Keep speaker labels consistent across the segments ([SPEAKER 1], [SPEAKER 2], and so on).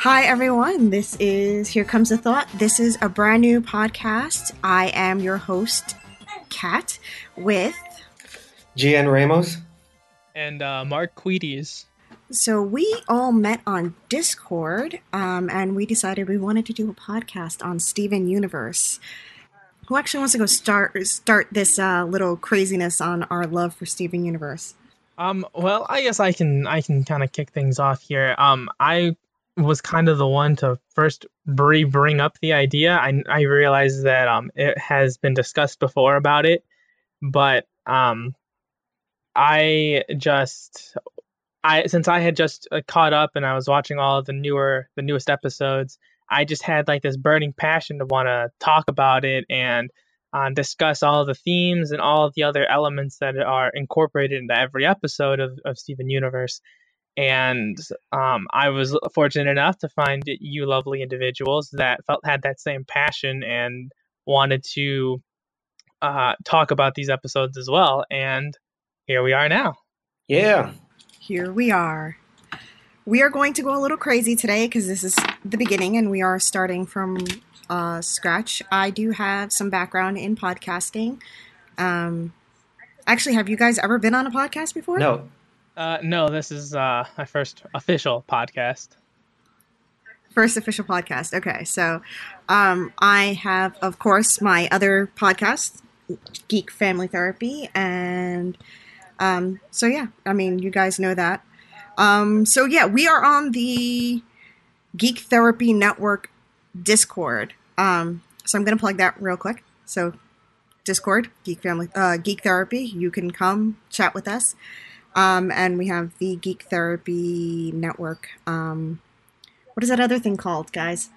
[SPEAKER 1] Hi, everyone. This is Here Comes a Thought. This is a brand new podcast. I am your host, Kat, with.
[SPEAKER 2] Gian Ramos.
[SPEAKER 3] And uh, Mark Queeties.
[SPEAKER 1] So we all met on Discord, um, and we decided we wanted to do a podcast on Steven Universe. Who actually wants to go start start this uh, little craziness on our love for Steven Universe?
[SPEAKER 3] Um, well, I guess I can I can kind of kick things off here. Um, I was kind of the one to first bring up the idea. I I realized that um it has been discussed before about it, but um I just I since I had just uh, caught up and I was watching all of the newer the newest episodes, I just had like this burning passion to want to talk about it and uh, discuss all the themes and all the other elements that are incorporated into every episode of, of Steven Universe. And um, I was fortunate enough to find you lovely individuals that felt had that same passion and wanted to uh, talk about these episodes as well. And here we are now.
[SPEAKER 2] Yeah,
[SPEAKER 1] here we are. We are going to go a little crazy today because this is the beginning and we are starting from uh, scratch. I do have some background in podcasting. Um, actually, have you guys ever been on a podcast before?
[SPEAKER 2] No.
[SPEAKER 3] Uh, no, this is uh, my first official podcast.
[SPEAKER 1] First official podcast. Okay, so um, I have, of course, my other podcast, Geek Family Therapy, and um, so yeah, I mean, you guys know that. Um, so yeah, we are on the Geek Therapy Network Discord. Um, so I'm gonna plug that real quick. So Discord, Geek Family, uh, Geek Therapy. You can come chat with us. Um, and we have the Geek Therapy Network. Um, what is that other thing called, guys?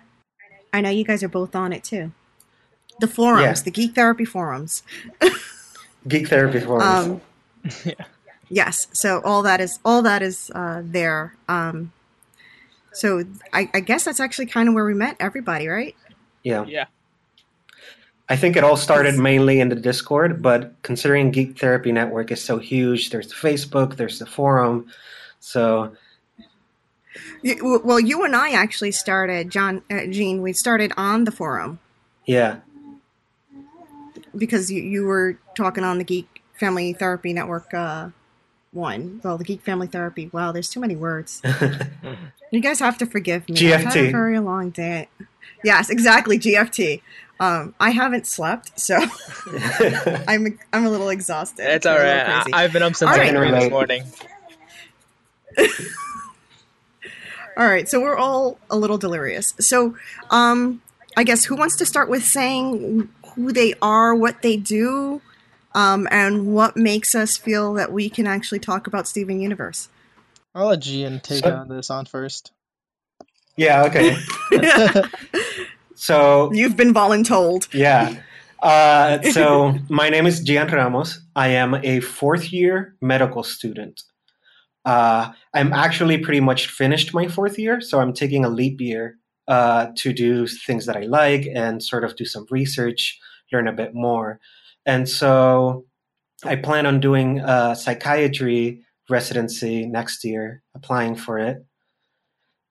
[SPEAKER 1] I know you guys are both on it too. The forums, yeah. the Geek Therapy forums.
[SPEAKER 2] Geek Therapy forums. Um,
[SPEAKER 3] yeah.
[SPEAKER 1] Yes. So all that is all that is uh, there. Um, so I, I guess that's actually kind of where we met everybody, right?
[SPEAKER 2] Yeah.
[SPEAKER 3] Yeah.
[SPEAKER 2] I think it all started mainly in the Discord, but considering Geek Therapy Network is so huge, there's the Facebook, there's the forum, so.
[SPEAKER 1] Well, you and I actually started, John, uh, Gene. We started on the forum.
[SPEAKER 2] Yeah.
[SPEAKER 1] Because you you were talking on the Geek Family Therapy Network uh, one. Well, the Geek Family Therapy. Wow, there's too many words. you guys have to forgive me.
[SPEAKER 2] GFT.
[SPEAKER 1] I've had a very long day. Yes, exactly. GFT. Um, I haven't slept, so I'm I'm a little exhausted.
[SPEAKER 3] It's all right. I, have been up since right. this morning.
[SPEAKER 1] all right, so we're all a little delirious. So, um, I guess who wants to start with saying who they are, what they do? um, and what makes us feel that we can actually talk about Steven Universe.
[SPEAKER 3] I'll let Gian take so, this on first.
[SPEAKER 2] Yeah, okay. so
[SPEAKER 1] you've been voluntold.
[SPEAKER 2] Yeah. Uh, so my name is Gian Ramos. I am a fourth year medical student. Uh, I'm actually pretty much finished my fourth year, so I'm taking a leap year uh, to do things that I like and sort of do some research, learn a bit more. And so I plan on doing a psychiatry residency next year, applying for it,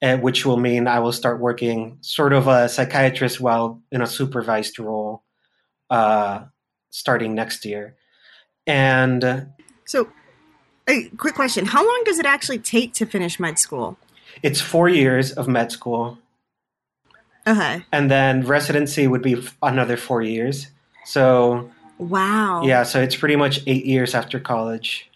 [SPEAKER 2] which will mean I will start working sort of a psychiatrist while in a supervised role uh, starting next year. And
[SPEAKER 1] so, a quick question How long does it actually take to finish med school?
[SPEAKER 2] It's four years of med school.
[SPEAKER 1] Okay.
[SPEAKER 2] And then residency would be another four years. So
[SPEAKER 1] Wow.
[SPEAKER 2] Yeah, so it's pretty much eight years after college.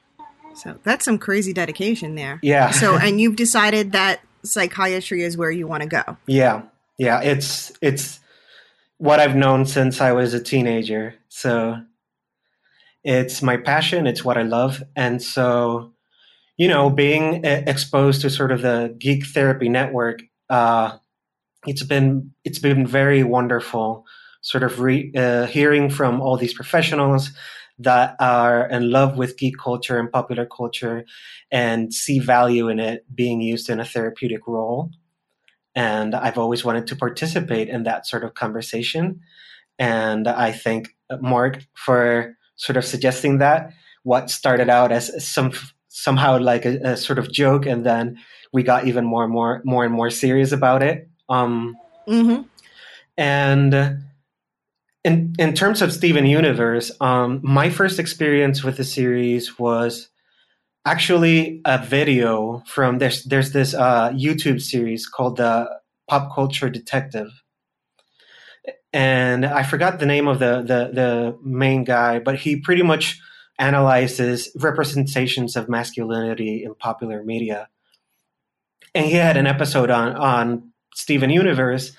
[SPEAKER 1] So that's some crazy dedication there.
[SPEAKER 2] Yeah.
[SPEAKER 1] so and you've decided that psychiatry is where you want to go.
[SPEAKER 2] Yeah. Yeah, it's it's what I've known since I was a teenager. So it's my passion, it's what I love. And so, you know, being exposed to sort of the geek therapy network, uh, it's been it's been very wonderful sort of re, uh, hearing from all these professionals that are in love with geek culture and popular culture and see value in it being used in a therapeutic role. And I've always wanted to participate in that sort of conversation. And I thank Mark for sort of suggesting that what started out as some somehow like a, a, sort of joke, and then we got even more and more more and more serious about it. Um,
[SPEAKER 1] mm-hmm.
[SPEAKER 2] And in in terms of Steven Universe, um, my first experience with the series was actually a video from there's there's this uh, YouTube series called the Pop Culture Detective, and I forgot the name of the the the main guy, but he pretty much analyzes representations of masculinity in popular media. And he had an episode on on Steven Universe,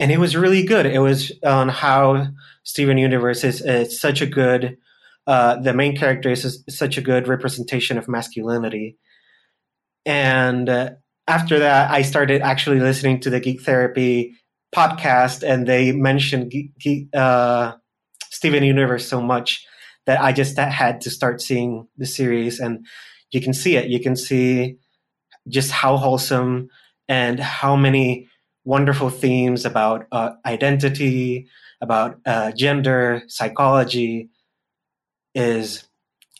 [SPEAKER 2] and it was really good. It was on how Steven Universe is, is such a good. Uh, the main character is, is, such a good representation of masculinity, and uh, after that, I started actually listening to the Geek Therapy podcast, and they mentioned uh, Steven Universe so much that I just had to start seeing the series, and you can see it. You can see just how wholesome and how many wonderful themes about uh, identity, about uh, gender, psychology is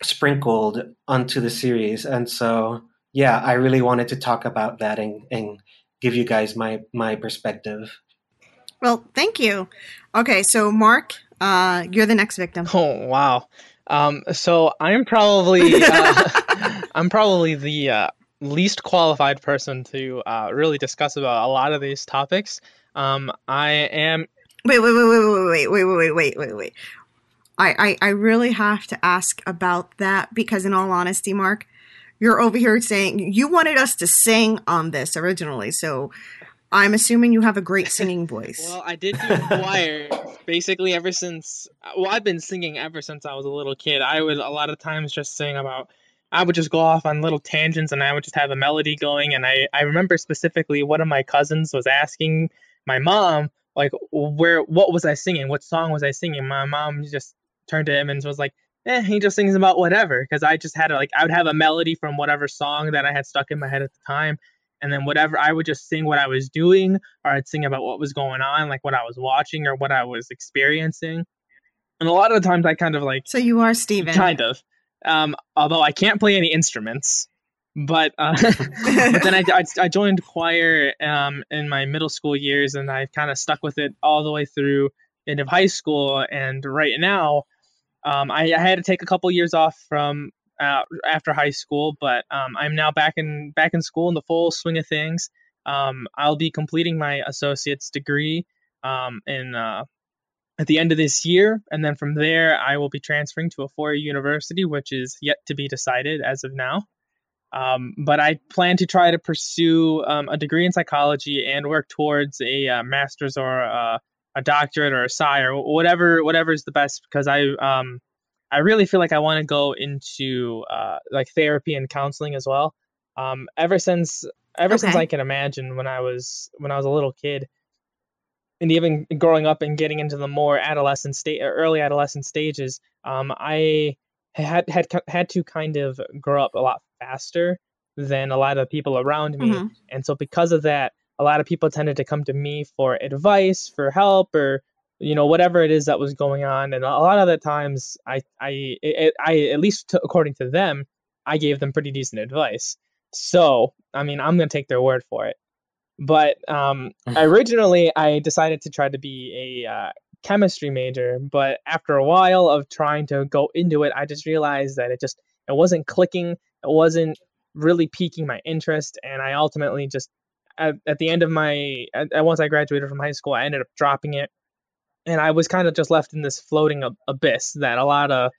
[SPEAKER 2] sprinkled onto the series. And so, yeah, I really wanted to talk about that and, and give you guys my, my perspective.
[SPEAKER 1] Well, thank you. Okay, so Mark, uh, you're the next victim.
[SPEAKER 3] Oh wow. Um, so I'm probably uh, I'm probably the uh, least qualified person to uh, really discuss about a lot of these topics. Um, I am.
[SPEAKER 1] Wait, wait, wait, wait, wait, wait, wait, wait, wait, wait. I, I, I really have to ask about that because, in all honesty, Mark, you're over here saying you wanted us to sing on this originally. So I'm assuming you have a great singing voice.
[SPEAKER 3] well, I did do choir basically ever since. Well, I've been singing ever since I was a little kid. I would a lot of times just sing about. I would just go off on little tangents and I would just have a melody going. And I, I remember specifically one of my cousins was asking my mom, like, where, what was I singing? What song was I singing? My mom just turned to him and was like, eh, he just sings about whatever. Cause I just had a, like, I would have a melody from whatever song that I had stuck in my head at the time and then whatever I would just sing what I was doing, or I'd sing about what was going on, like what I was watching or what I was experiencing. And a lot of the times I kind of like
[SPEAKER 1] So you are Steven.
[SPEAKER 3] Kind of. Um, although I can't play any instruments. But uh, but then I, I, I joined choir um, in my middle school years, and I've kind of stuck with it all the way through into high school. And right now, um, I, I, had to take a couple years off from uh, after high school, but um, I'm now back in back in school in the full swing of things. Um, I'll be completing my associate's degree um, in uh, at the end of this year, and then from there I will be transferring to a four-year university, which is yet to be decided as of now. Um, but I plan to try to pursue um, a degree in psychology and work towards a uh, master's or a, a doctorate or a PsyD or whatever whatever is the best because I um, I really feel like I want to go into uh, like therapy and counseling as well. Um, ever since ever okay. since I can imagine when I was when I was a little kid, and even growing up and getting into the more adolescent state early adolescent stages, um, I had had had to kind of grow up a lot faster than a lot of people around me, mm-hmm. and so because of that, a lot of people tended to come to me for advice, for help, or you know whatever it is that was going on. And a lot of the times i i it, i at least to, according to them i gave them pretty decent advice. So i mean i'm going to take their word for it but um originally i decided to try to be a uh, chemistry major but after a while of trying to go into it i just realized that it just it wasn't clicking it wasn't really piquing my interest and i ultimately just at, at the end of my at, once i graduated from high school i ended up dropping it. And I was kind of just left in this floating abyss that a lot of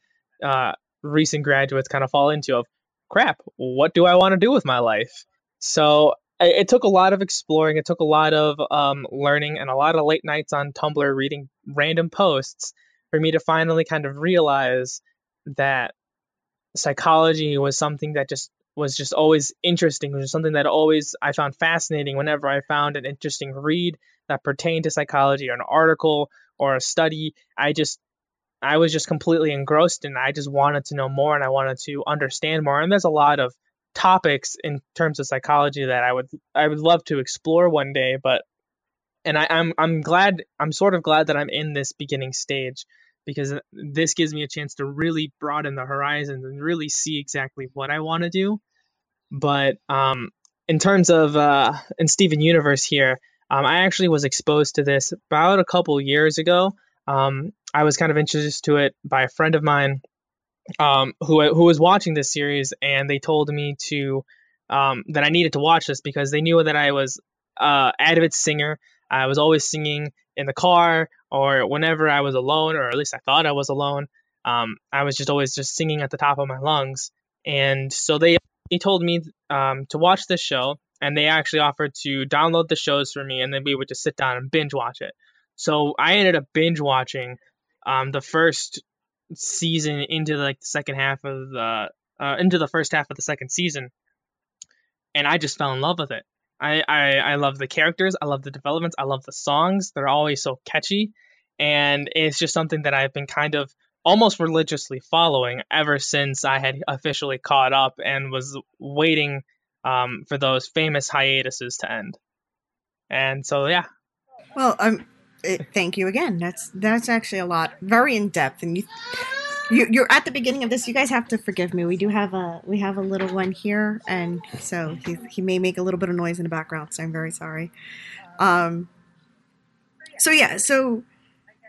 [SPEAKER 3] uh, recent graduates kind of fall into of crap what do i want to do with my life? So it took a lot of exploring it took a lot of um, learning and a lot of late nights on tumblr reading random posts for me to finally kind of realize that psychology was something that just was just always interesting was something that always i found fascinating whenever i found an interesting read that pertained to psychology or an article or a study. I just I was just completely engrossed and I just wanted to know more and I wanted to understand more. And there's a lot of topics in terms of psychology that I would I would love to explore one day, but and I, I'm I'm glad I'm sort of glad that I'm in this beginning stage because this gives me a chance to really broaden the horizons and really see exactly what I want to do But um, in terms of uh, in Steven Universe here, um, I actually was exposed to this about a couple years ago. Um, I was kind of introduced to it by a friend of mine um, who who was watching this series, and they told me to um, that I needed to watch this because they knew that I was uh, avid singer. I was always singing in the car or whenever I was alone, or at least I thought I was alone. Um, I was just always just singing at the top of my lungs, and so they they told me um, to watch this show, and they actually offered to download the shows for me, and then we would just sit down and binge watch it. So I ended up binge watching um, the first season into like the second half of the uh, into the first half of the second season, and I just fell in love with it. I, I I love the characters, I love the developments, I love the songs. They're always so catchy, and it's just something that I've been kind of almost religiously following ever since I had officially caught up and was waiting um, for those famous hiatuses to end. And so, yeah.
[SPEAKER 1] Well, um, it, thank you again. That's that's actually a lot, very in depth, and you, you you're at the beginning of this. You guys have to forgive me. We do have a we have a little one here, and so he he may make a little bit of noise in the background. So I'm very sorry. Um. So yeah, so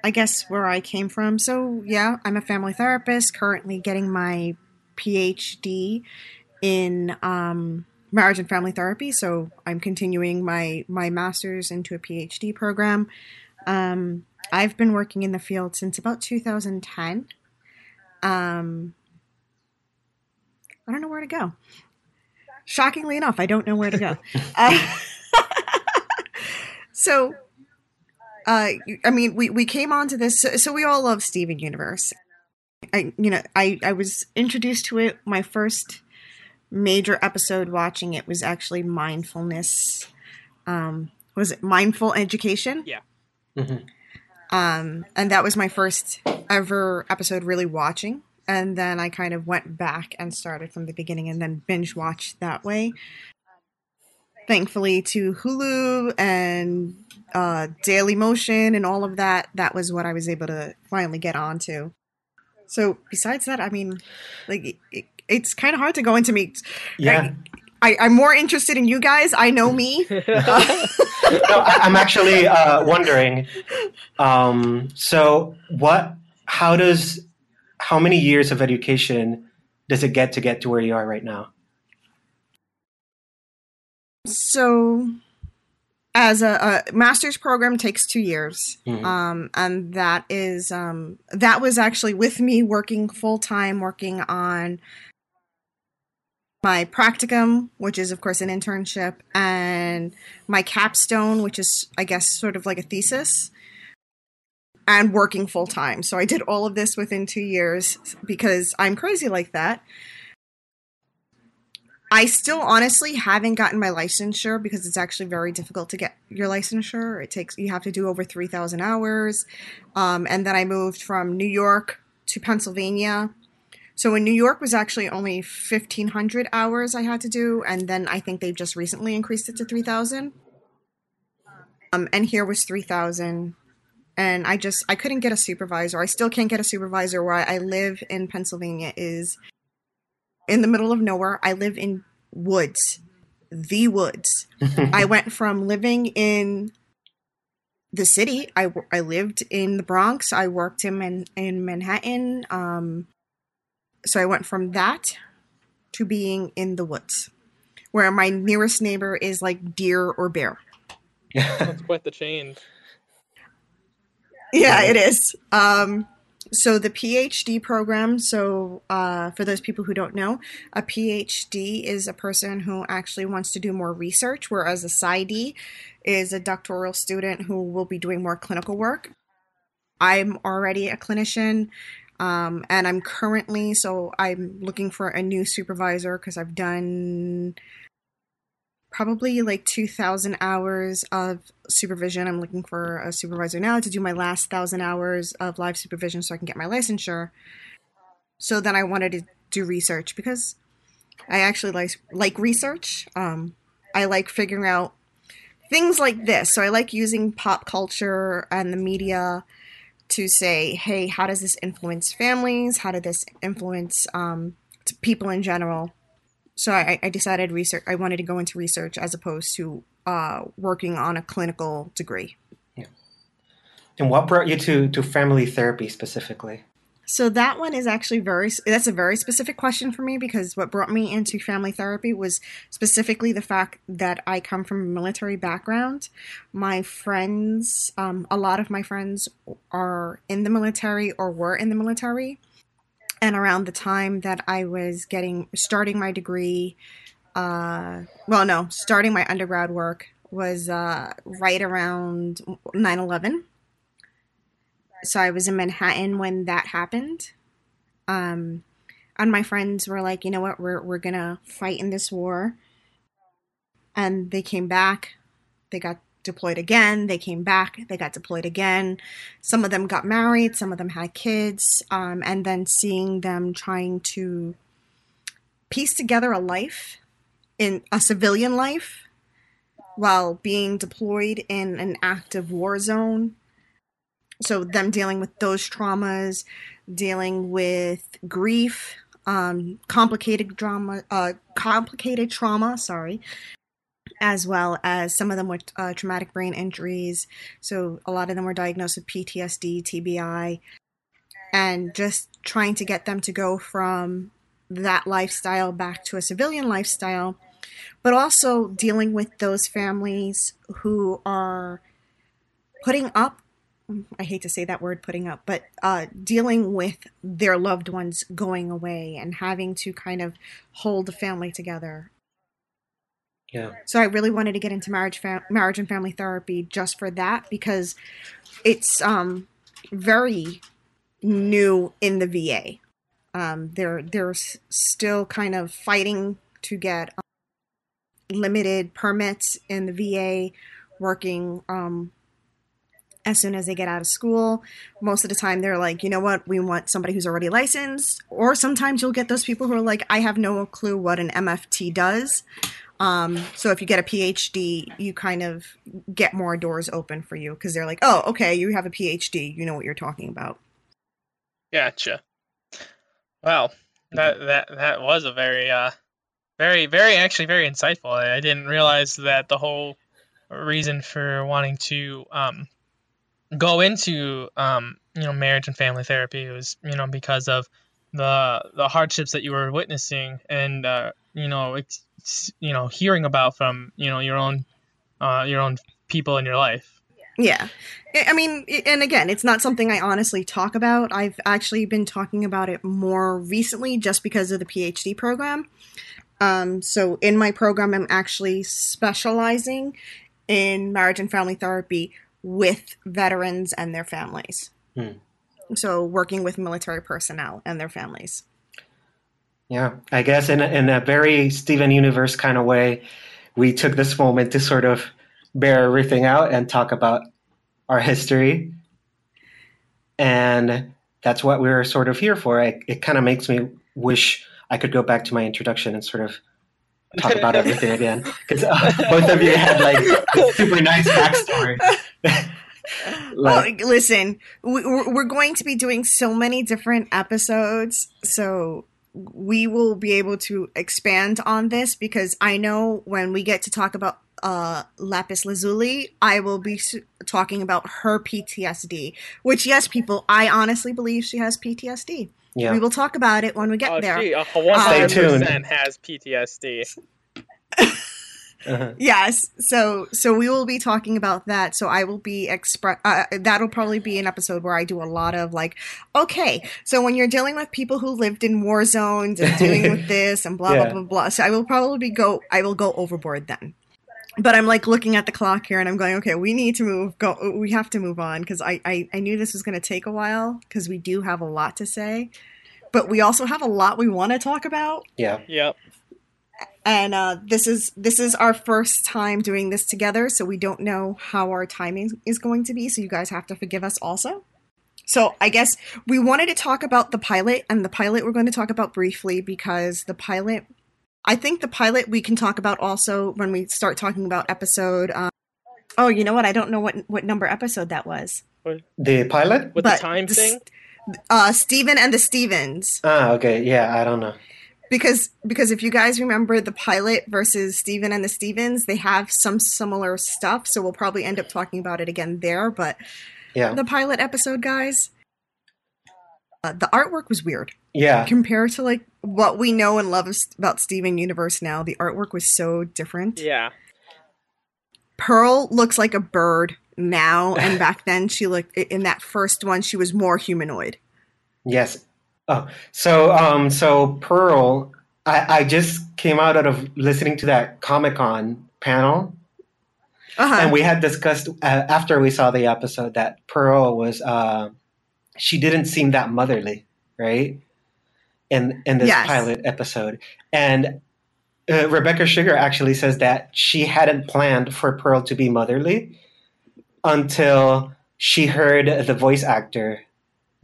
[SPEAKER 1] I guess where I came from. So yeah, I'm a family therapist, currently getting my PhD in um, marriage and family therapy. So I'm continuing my my master's into a PhD program. Um, I've been working in the field since about 2010. Um, I don't know where to go. Shockingly enough, I don't know where to go. uh, so, uh, I mean, we, we came onto this, so, so we all love Steven Universe. I, you know, I, I was introduced to it. My first major episode watching it was actually mindfulness. Um, was it mindful education?
[SPEAKER 3] Yeah.
[SPEAKER 2] Mhm.
[SPEAKER 1] Um, and that was my first ever episode really watching. And then I kind of went back and started from the beginning and then binge watched that way. Thankfully, to Hulu and uh, Daily Motion and all of that, that was what I was able to finally get onto. So, besides that, I mean, like, it, it's kind of hard to go into me.
[SPEAKER 2] Yeah.
[SPEAKER 1] I, I'm more interested in you guys. I know me.
[SPEAKER 2] no, I, I'm actually uh, wondering. Um, so, what? How does? How many years of education does it get to get to where you are right now?
[SPEAKER 1] So, as a, a master's program takes two years,
[SPEAKER 2] Mhm.
[SPEAKER 1] um, and that is um, that was actually with me working full time, working on my practicum, which is of course an internship, and my capstone, which is I guess sort of like a thesis, and working full time. So I did all of this within two years because I'm crazy like that. I still honestly haven't gotten my licensure because it's actually very difficult to get your licensure. It takes you have to do over three thousand hours, um, and then I moved from New York to Pennsylvania. So in New York was actually only fifteen hundred hours I had to do, and then I think they've just recently increased it to three thousand. Um, and here was three thousand, and I just I couldn't get a supervisor. I still can't get a supervisor where I live in Pennsylvania is in the middle of nowhere. I live in woods, the woods. I went from living in the city. I, I lived in the Bronx. I worked in Man- in Manhattan. Um, so I went from that to being in the woods, where my nearest neighbor is like deer or bear.
[SPEAKER 3] That's quite the change.
[SPEAKER 1] Yeah, it is. Um, so the PhD program. So uh, for those people who don't know, a PhD is a person who actually wants to do more research, whereas a PsyD is a doctoral student who will be doing more clinical work. I'm already a clinician. Um, and I'm currently, so I'm looking for a new supervisor because I've done probably like 2,000 hours of supervision. I'm looking for a supervisor now to do my last 1,000 hours of live supervision so I can get my licensure. So then I wanted to do research because I actually like like research. Um, I like figuring out things like this. So I like using pop culture and the media to say, hey, how does this influence families? How did this influence um, people in general? so I, I decided research. I wanted to go into research as opposed to uh, working on a clinical degree. Yeah.
[SPEAKER 2] And what brought you to to family therapy specifically?
[SPEAKER 1] So that one is actually very that's a very specific question for me because what brought me into family therapy was specifically the fact that I come from a military background. My friends, um, a lot of my friends are in the military or were in the military, and around the time that I was getting starting my degree, uh, well, no, starting my undergrad work was uh, right around 9 11 so I was in Manhattan when that happened. Um, and my friends were like, you know what, we're we're gonna fight in this war. And they came back. They got deployed again. They came back. They got deployed again. Some of them got married. Some of them had kids. Um, and then seeing them trying to piece together a life in a civilian life while being deployed in an active war zone so them dealing with those traumas, dealing with grief, um, complicated drama, uh, complicated trauma. Sorry, as well as some of them with uh, traumatic brain injuries. So a lot of them were diagnosed with PTSD, TBI, and just trying to get them to go from that lifestyle back to a civilian lifestyle, but also dealing with those families who are putting up I hate to say that word putting up, but uh, dealing with their loved ones going away and having to kind of hold the family together.
[SPEAKER 2] Yeah.
[SPEAKER 1] So I really wanted to get into marriage, fam- marriage and family therapy just for that because it's um, very new in the VA. Um, they're they're still kind of fighting to get um, limited permits in the VA, working um, as soon as they get out of school. Most of the time, they're like, you know what, we want somebody who's already licensed. Or sometimes you'll get those people who are like, I have no clue what an MFT does. Um, so if you get a PhD, you kind of get more doors open for you because they're like, oh, okay, you have a PhD, you know what you're talking about.
[SPEAKER 3] Gotcha. Wow, that that that was a very uh, very very actually very insightful. I, I didn't realize that the whole reason for wanting to um, go into um, you know marriage and family therapy was you know because of the the hardships that you were witnessing and uh, you know it's, you know hearing about from you know your own uh, your own people in your life.
[SPEAKER 1] Yeah. I mean, and again, it's not something I honestly talk about. I've actually been talking about it more recently just because of the PhD program. Um, so, in my program, I'm actually specializing in marriage and family therapy with veterans and their families. Hmm. So, working with military personnel and their families.
[SPEAKER 2] Yeah, I guess in a, in a very Steven Universe kind of way, we took this moment to sort of bear everything out and talk about our history. And that's what we are sort of here for. It, it kind of makes me wish I could go back to my introduction and sort of talk about everything again because uh, both of you had like super nice backstory.
[SPEAKER 1] like, listen, we, we're going to be doing so many different episodes, so we will be able to expand on this because I know when we get to talk about uh, Lapis Lazuli, I will be talking about her PTSD. Which, yes, people, I honestly believe she has PTSD. Yeah. We will talk about it when we get oh, there. She
[SPEAKER 3] 100% um, has PTSD.
[SPEAKER 1] Uh-huh. Yes, so so we will be talking about that. So I will be express. Uh, that'll probably be an episode where I do a lot of like, okay, so when you're dealing with people who lived in war zones and dealing with this and blah yeah. blah blah blah. So I will probably go. I will go overboard then. But I'm like looking at the clock here and I'm going, okay, we need to move. Go. We have to move on because I, I I knew this was going to take a while because we do have a lot to say, but we also have a lot we want to talk about.
[SPEAKER 2] Yeah.
[SPEAKER 3] Yep
[SPEAKER 1] and uh, this is this is our first time doing this together, so we don't know how our timing is going to be. So you guys have to forgive us also. So I guess we wanted to talk about the pilot, and the pilot we're going to talk about briefly because the pilot. I think the pilot we can talk about also when we start talking about episode. Um, oh, you know what? I don't know what what number episode that was.
[SPEAKER 2] The pilot
[SPEAKER 3] with but the time the, thing.
[SPEAKER 1] Uh, Steven and the Stevens.
[SPEAKER 2] Ah, okay. Yeah, I don't know.
[SPEAKER 1] because because if you guys remember the pilot versus Steven and the Stevens, they have some similar stuff, so we'll probably end up talking about it again there. But
[SPEAKER 2] Yeah.
[SPEAKER 1] the pilot episode, guys, uh, the artwork was weird
[SPEAKER 2] Yeah.
[SPEAKER 1] compared to like what we know and love about Steven Universe now. The artwork was so different.
[SPEAKER 3] Yeah.
[SPEAKER 1] Pearl looks like a bird now, and back then she looked in that first one she was more humanoid.
[SPEAKER 2] Yes. Oh, so um, so Pearl, I, I just came out of listening to that Comic Con panel,
[SPEAKER 1] Uh-huh.
[SPEAKER 2] and we had discussed uh, after we saw the episode that Pearl was uh, she didn't seem that motherly, right? In in this
[SPEAKER 1] Yes.
[SPEAKER 2] pilot episode, and uh, Rebecca Sugar actually says that she hadn't planned for Pearl to be motherly until she heard the voice actor,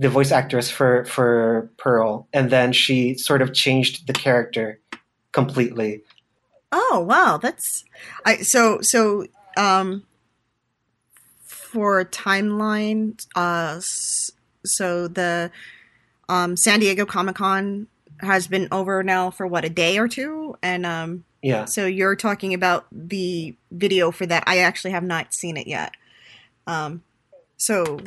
[SPEAKER 2] the voice actress for for Pearl, and then she sort of changed the character completely.
[SPEAKER 1] Oh wow, that's I so so um for timeline uh so the um San Diego Comic-Con has been over now for what a day or two and um
[SPEAKER 2] Yeah,
[SPEAKER 1] so you're talking about the video for that. I actually have not seen it yet. Um so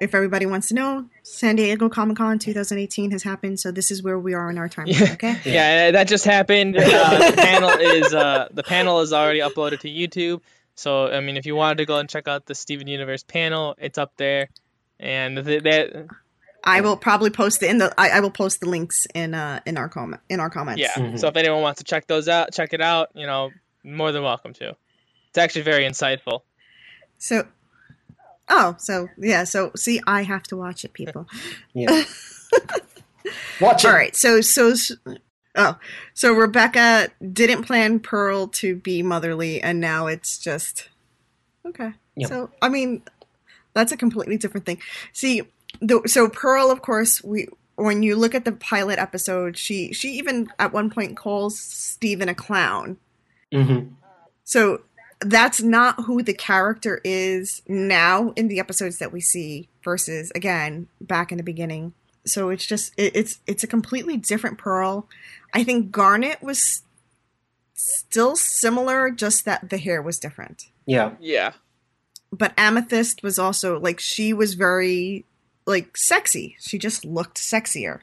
[SPEAKER 1] if everybody wants to know, San Diego Comic Con 2018 has happened, so this is where we are in our timeline,
[SPEAKER 3] Yeah.
[SPEAKER 1] okay?
[SPEAKER 3] Yeah, that just happened. Uh, the panel is uh, the panel is already uploaded to YouTube. So I mean, if you wanted to go and check out the Steven Universe panel, it's up there. And th- that
[SPEAKER 1] I will probably post it in the. I, I will post the links in uh in our comment in our comments.
[SPEAKER 3] yeah.
[SPEAKER 2] Mhm.
[SPEAKER 3] So if anyone wants to check those out, check it out. You know, more than welcome to. It's actually very insightful.
[SPEAKER 1] So. Oh, so yeah. So see, I have to watch it, people.
[SPEAKER 2] yeah. Watch it.
[SPEAKER 1] All right. So so. s- Oh, so Rebecca didn't plan Pearl to be motherly, and now it's just okay.
[SPEAKER 2] Yep.
[SPEAKER 1] So I mean, that's a completely different thing. See, the, so Pearl, of course, we when you look at the pilot episode, she she even at one point calls Steven a clown.
[SPEAKER 2] hmm
[SPEAKER 1] So that's not who the character is now in the episodes that we see versus again back in the beginning. So it's just it, it's it's a completely different Pearl. I think Garnet was still similar, just that the hair was different.
[SPEAKER 2] Yeah.
[SPEAKER 3] Yeah.
[SPEAKER 1] But Amethyst was also like she was very like sexy. She just looked sexier.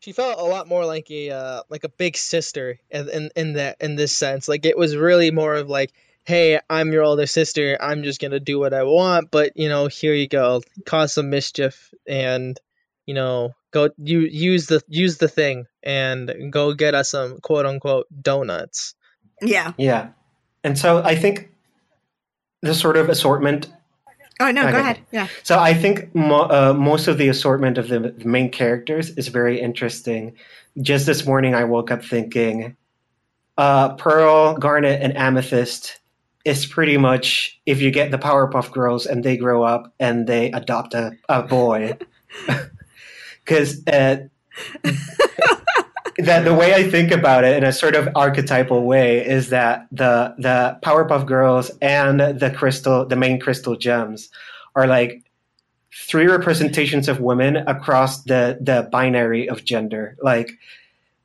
[SPEAKER 4] she felt a lot more like a uh, like a big sister in, in in that in this sense. Like it was really more of like, hey, I'm your older sister. I'm just gonna do what I want, but you know, here you go, cause some mischief, and you know, go you use the use the thing and go get us some quote unquote donuts.
[SPEAKER 1] Yeah.
[SPEAKER 2] Yeah. And so I think the sort of assortment.
[SPEAKER 1] Oh no, go ahead. Yeah.
[SPEAKER 2] So I think mo- uh, most of the assortment of the the main characters is very interesting. Just this morning, I woke up thinking uh, Pearl, Garnet, and Amethyst is pretty much if you get the Powerpuff Girls and they grow up and they adopt a, a boy. Because uh, that the way I think about it in a sort of archetypal way is that the the Powerpuff Girls and the crystal, the main crystal gems, are like three representations of women across the the binary of gender. Like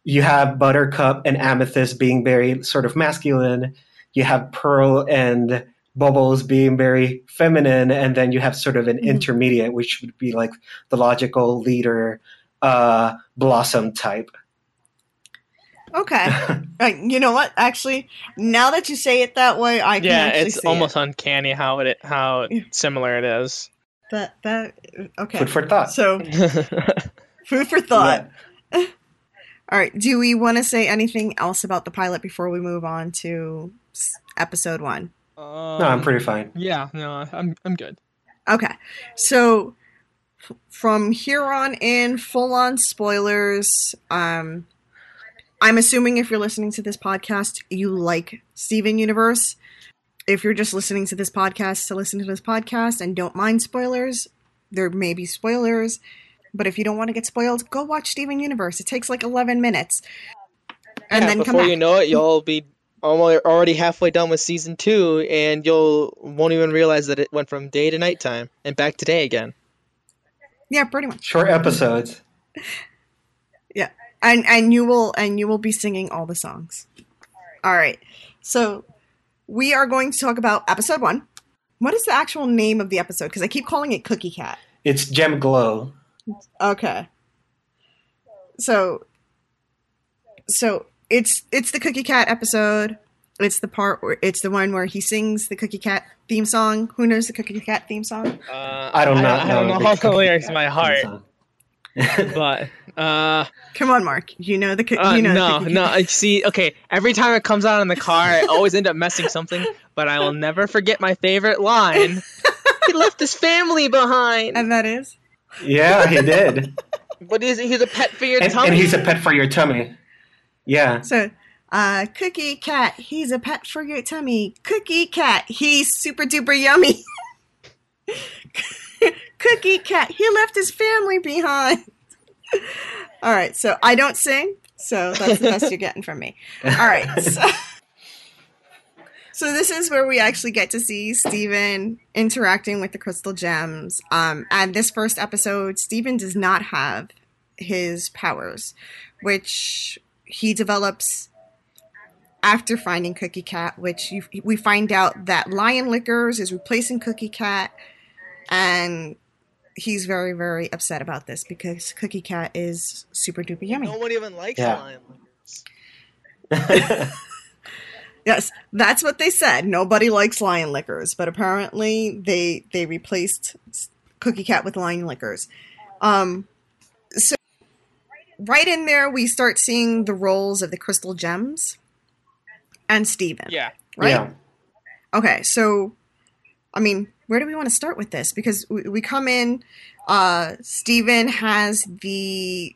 [SPEAKER 2] you have Buttercup and Amethyst being very sort of masculine. You have Pearl and Bubbles being very feminine, and then you have sort of an
[SPEAKER 1] Mhm.
[SPEAKER 2] intermediate, which would be like the logical leader, uh, Blossom type.
[SPEAKER 1] Okay. Right, you know what? Actually, now that you say it that way, I can
[SPEAKER 3] yeah, it's
[SPEAKER 1] see
[SPEAKER 3] almost
[SPEAKER 1] it.
[SPEAKER 3] uncanny how it how similar it is.
[SPEAKER 1] that that okay.
[SPEAKER 2] Food for thought.
[SPEAKER 1] So food for thought. All right. Do we want to say anything else about the pilot before we move on to episode one?
[SPEAKER 3] um,
[SPEAKER 2] No, I'm pretty fine.
[SPEAKER 3] Yeah, no, I'm I'm good.
[SPEAKER 1] Okay. So from here on in, full on spoilers. Um, I'm assuming if you're listening to this podcast, you like Steven Universe. If you're just listening to this podcast to listen to this podcast and don't mind spoilers, there may be spoilers. But if you don't want to get spoiled, go watch Steven Universe. It takes like 11 minutes. And
[SPEAKER 4] Yeah,
[SPEAKER 1] then come
[SPEAKER 4] before
[SPEAKER 1] back.
[SPEAKER 4] you know it, you'll be almost already halfway done with season two, and you'll won't even realize that it went from day to nighttime and back to day again.
[SPEAKER 1] yeah, pretty much.
[SPEAKER 2] Short episodes.
[SPEAKER 1] and and you will and you will be singing all the songs. All right. So we are going to talk about episode one. What is the actual name of the episode? Because I keep calling it Cookie Cat.
[SPEAKER 2] It's Gem Glow.
[SPEAKER 1] Okay. So so it's it's the Cookie Cat episode. It's the part where it's the one where he sings the Cookie Cat theme song. Who knows the Cookie Cat theme song?
[SPEAKER 3] Uh,
[SPEAKER 2] I don't know.
[SPEAKER 3] I, don't know
[SPEAKER 2] the
[SPEAKER 3] all the lyrics
[SPEAKER 2] Cat
[SPEAKER 3] in my heart,
[SPEAKER 2] song.
[SPEAKER 3] But uh,
[SPEAKER 1] Come on, Mark. You know the. co-
[SPEAKER 3] uh
[SPEAKER 1] you know
[SPEAKER 3] no,
[SPEAKER 1] the
[SPEAKER 3] no. I see. Okay, every time it comes out in the car, I always end up messing something. But I will never forget my favorite line. he left his family behind.
[SPEAKER 1] And that is.
[SPEAKER 2] yeah, he did.
[SPEAKER 3] but he's he's a pet for your
[SPEAKER 2] and,
[SPEAKER 3] tummy.
[SPEAKER 2] and he's a pet for your tummy. Yeah.
[SPEAKER 1] So, uh, Cookie Cat, he's a pet for your tummy. Cookie Cat, he's super duper yummy. Cookie Cat, he left his family behind. All right, so I don't sing, so that's the best you're getting from me. All right, so, so this is where we actually get to see Steven interacting with the crystal gems. Um, and this first episode, Steven does not have his powers, which he develops after finding Cookie Cat, which you, we find out that Lion Lickers is replacing Cookie Cat, and he's very, very upset about this because Cookie Cat is super duper yummy.
[SPEAKER 3] no one even likes
[SPEAKER 2] Yeah.
[SPEAKER 3] lion.
[SPEAKER 1] Yes, that's what they said. Nobody likes Lion Lickers, but apparently they they replaced Cookie Cat with Lion Lickers. Um, so right in there, we start seeing the roles of the Crystal Gems and Steven.
[SPEAKER 3] Yeah.
[SPEAKER 1] right?
[SPEAKER 2] Yeah.
[SPEAKER 1] Okay, so I mean, where do we want to start with this? Because we, we come in, uh, Steven has the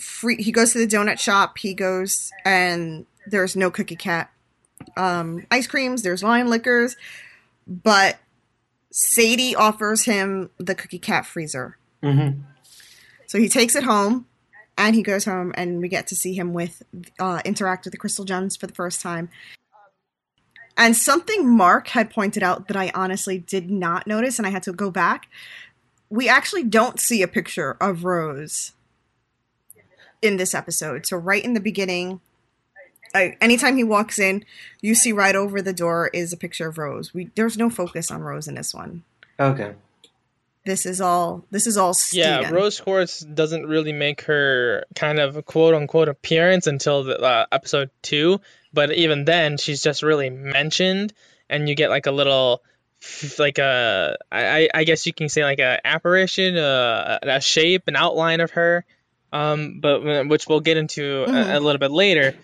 [SPEAKER 1] free. He goes to the donut shop. He goes and there's no Cookie Cat um, ice creams. There's Lion Lickers, but Sadie offers him the Cookie Cat freezer.
[SPEAKER 2] hmm
[SPEAKER 1] So he takes it home, and he goes home, and we get to see him with uh, interact with the crystal gems for the first time. And something Mark had pointed out that I honestly did not notice, and I had to go back. We actually don't see a picture of Rose in this episode. So right in the beginning, uh, anytime he walks in, you see right over the door is a picture of Rose. We there's no focus on Rose in this one.
[SPEAKER 2] Okay.
[SPEAKER 1] This is all. This is all.
[SPEAKER 3] Yeah,
[SPEAKER 1] Steven.
[SPEAKER 3] Rose Quartz doesn't really make her kind of quote unquote appearance until the, uh, episode two, but even then, she's just really mentioned, and you get like a little, like a, I, I guess you can say like a apparition, uh, a shape, an outline of her, um, but uh, which we'll get into
[SPEAKER 1] Mhm.
[SPEAKER 3] a, a little bit later.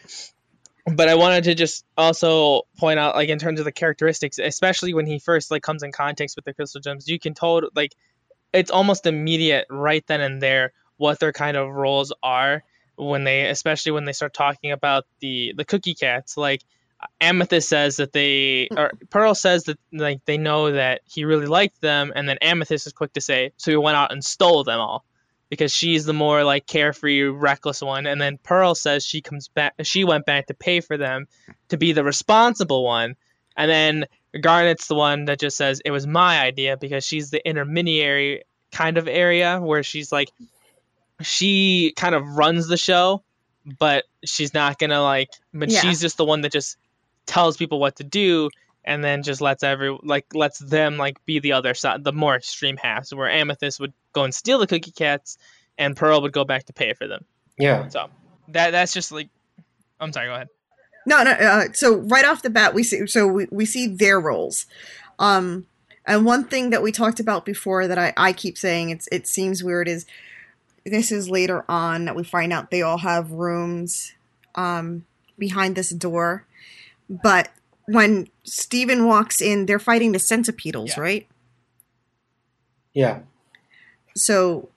[SPEAKER 3] But I wanted to just also point out, like in terms of the characteristics, especially when he first like comes in contact with the crystal gems, you can tell like it's almost immediate right then and there what their kind of roles are when they especially when they start talking about the the cookie cats like amethyst says that they or pearl says that like they know that he really liked them and then amethyst is quick to say so he went out and stole them all because she's the more like carefree reckless one and then pearl says she comes back she went back to pay for them to be the responsible one and then Garnet's the one that just says it was my idea because she's the intermediary kind of area where she's like she kind of runs the show, but she's not gonna like but
[SPEAKER 1] Yeah.
[SPEAKER 3] she's just the one that just tells people what to do and then just lets every like lets them like be the other side the more extreme halves where Amethyst would go and steal the cookie cats and Pearl would go back to pay for them.
[SPEAKER 2] Yeah.
[SPEAKER 3] So that that's just like I'm sorry, go ahead.
[SPEAKER 1] No, no. Uh, so right off the bat, we see so we, we see their roles. Um, and one thing that we talked about before that I, I keep saying it's it seems weird is this is later on that we find out they all have rooms um, behind this door, but when Steven walks in, they're fighting the Centipeetles,
[SPEAKER 3] Yeah.
[SPEAKER 1] right?
[SPEAKER 2] Yeah.
[SPEAKER 1] so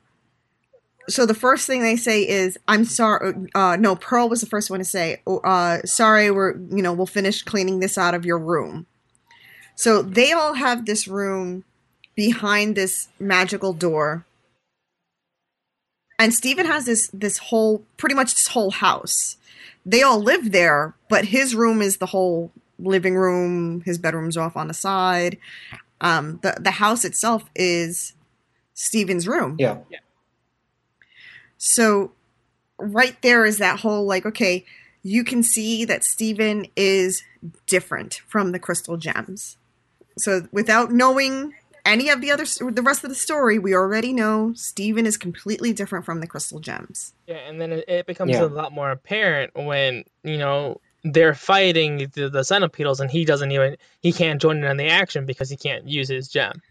[SPEAKER 1] so the first thing they say is i'm sorry uh no pearl was the first one to say "Oh, uh sorry we're you know we'll finish cleaning this out of your room so they all have this room behind this magical door and Steven has this this whole pretty much this whole house they all live there but his room is the whole living room his bedroom's off on the side um the the house itself is Steven's room
[SPEAKER 2] Yeah. yeah.
[SPEAKER 1] so right there is that whole like, okay, you can see that Steven is different from the crystal gems. So without knowing any of the other the rest of the story, we already know Steven is completely different from the crystal gems.
[SPEAKER 3] Yeah, and then it, it becomes
[SPEAKER 2] Yeah.
[SPEAKER 3] a lot more apparent when you know they're fighting the, the centipeetles, and he doesn't even he can't join in on the action because he can't use his gem.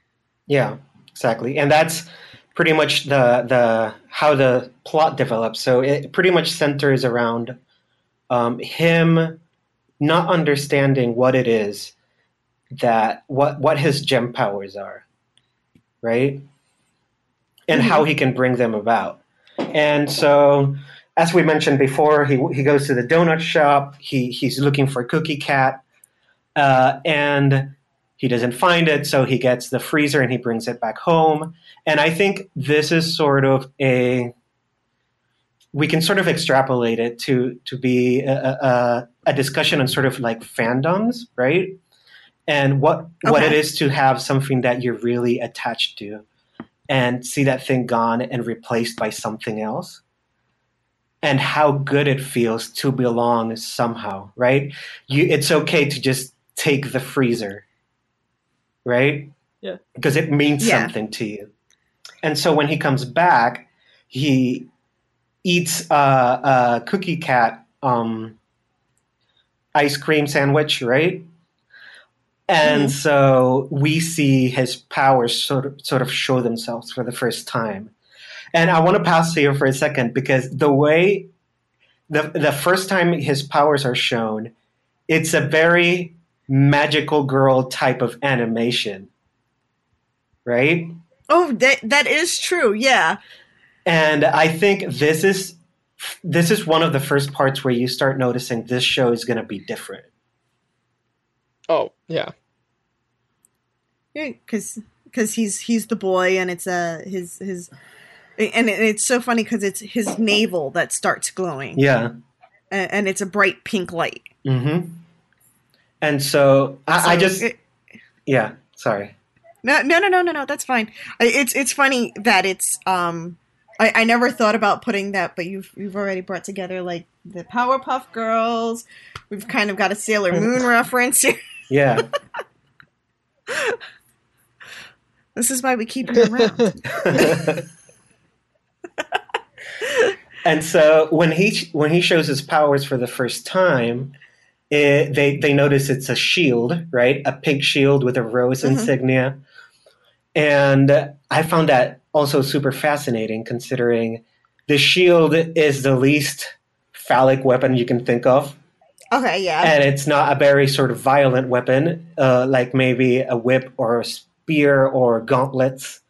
[SPEAKER 2] Yeah, exactly. And that's pretty much the the how the plot develops. So it pretty much centers around um, him not understanding what it is that what what his gem powers are, right? And how he can bring them about. And so as we mentioned before, he he goes to the donut shop. He he's looking for Cookie Cat, uh, and he doesn't find it, so he gets the freezer and he brings it back home. And I think this is sort of a we can sort of extrapolate it to to be a, a, a discussion on sort of like fandoms, right? And what what it
[SPEAKER 1] Okay.
[SPEAKER 2] is to have something that you're really attached to, and see that thing gone and replaced by something else, and how good it feels to belong somehow, right? You, it's okay to just take the freezer, right?
[SPEAKER 3] Yeah.
[SPEAKER 2] Because it means
[SPEAKER 1] Yeah.
[SPEAKER 2] something to you. And so when he comes back, he eats uh, a cookie cat um, ice cream sandwich, right? And
[SPEAKER 1] Mhm.
[SPEAKER 2] so we see his powers sort of, sort of show themselves for the first time. And I want to pause here for a second because the way the the first time his powers are shown, it's a very magical girl type of animation, right?
[SPEAKER 1] Oh, that that is true. Yeah.
[SPEAKER 2] And I think this is this is one of the first parts where you start noticing this show is going to be different.
[SPEAKER 3] Oh yeah,
[SPEAKER 1] Yeah, because he's he's the boy, and it's uh, his his, and it's so funny because it's his navel that starts glowing,
[SPEAKER 2] Yeah.
[SPEAKER 1] and, and it's a bright pink light.
[SPEAKER 2] Mm-hmm. And so I, I just
[SPEAKER 1] it-
[SPEAKER 2] yeah. Sorry.
[SPEAKER 1] no no no no no no that's fine. It's it's funny that it's um. I, I never thought about putting that, but you've you've already brought together like the Powerpuff Girls. We've kind of got a Sailor Moon reference here.
[SPEAKER 2] Yeah.
[SPEAKER 1] This is why we keep him around.
[SPEAKER 2] and so when he when he shows his powers for the first time, it, they they notice it's a shield, right? A pink shield with a rose
[SPEAKER 1] Mhm.
[SPEAKER 2] insignia, and I found that also super fascinating, considering the shield is the least phallic weapon you can think of,
[SPEAKER 1] Okay, yeah.
[SPEAKER 2] and it's not a very sort of violent weapon, uh, like maybe a whip or a spear or gauntlets.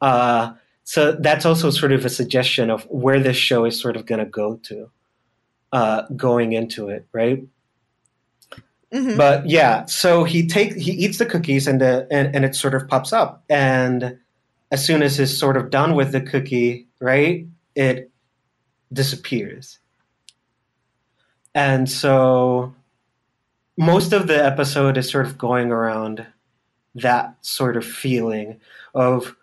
[SPEAKER 2] Uh, so that's also sort of a suggestion of where this show is sort of going to go to, uh, going into it, right?
[SPEAKER 1] Mhm.
[SPEAKER 2] But yeah, so he take he eats the cookies and the and, and it sort of pops up, and as soon as he's sort of done with the cookie, right, it disappears. And so most of the episode is sort of going around that sort of feeling of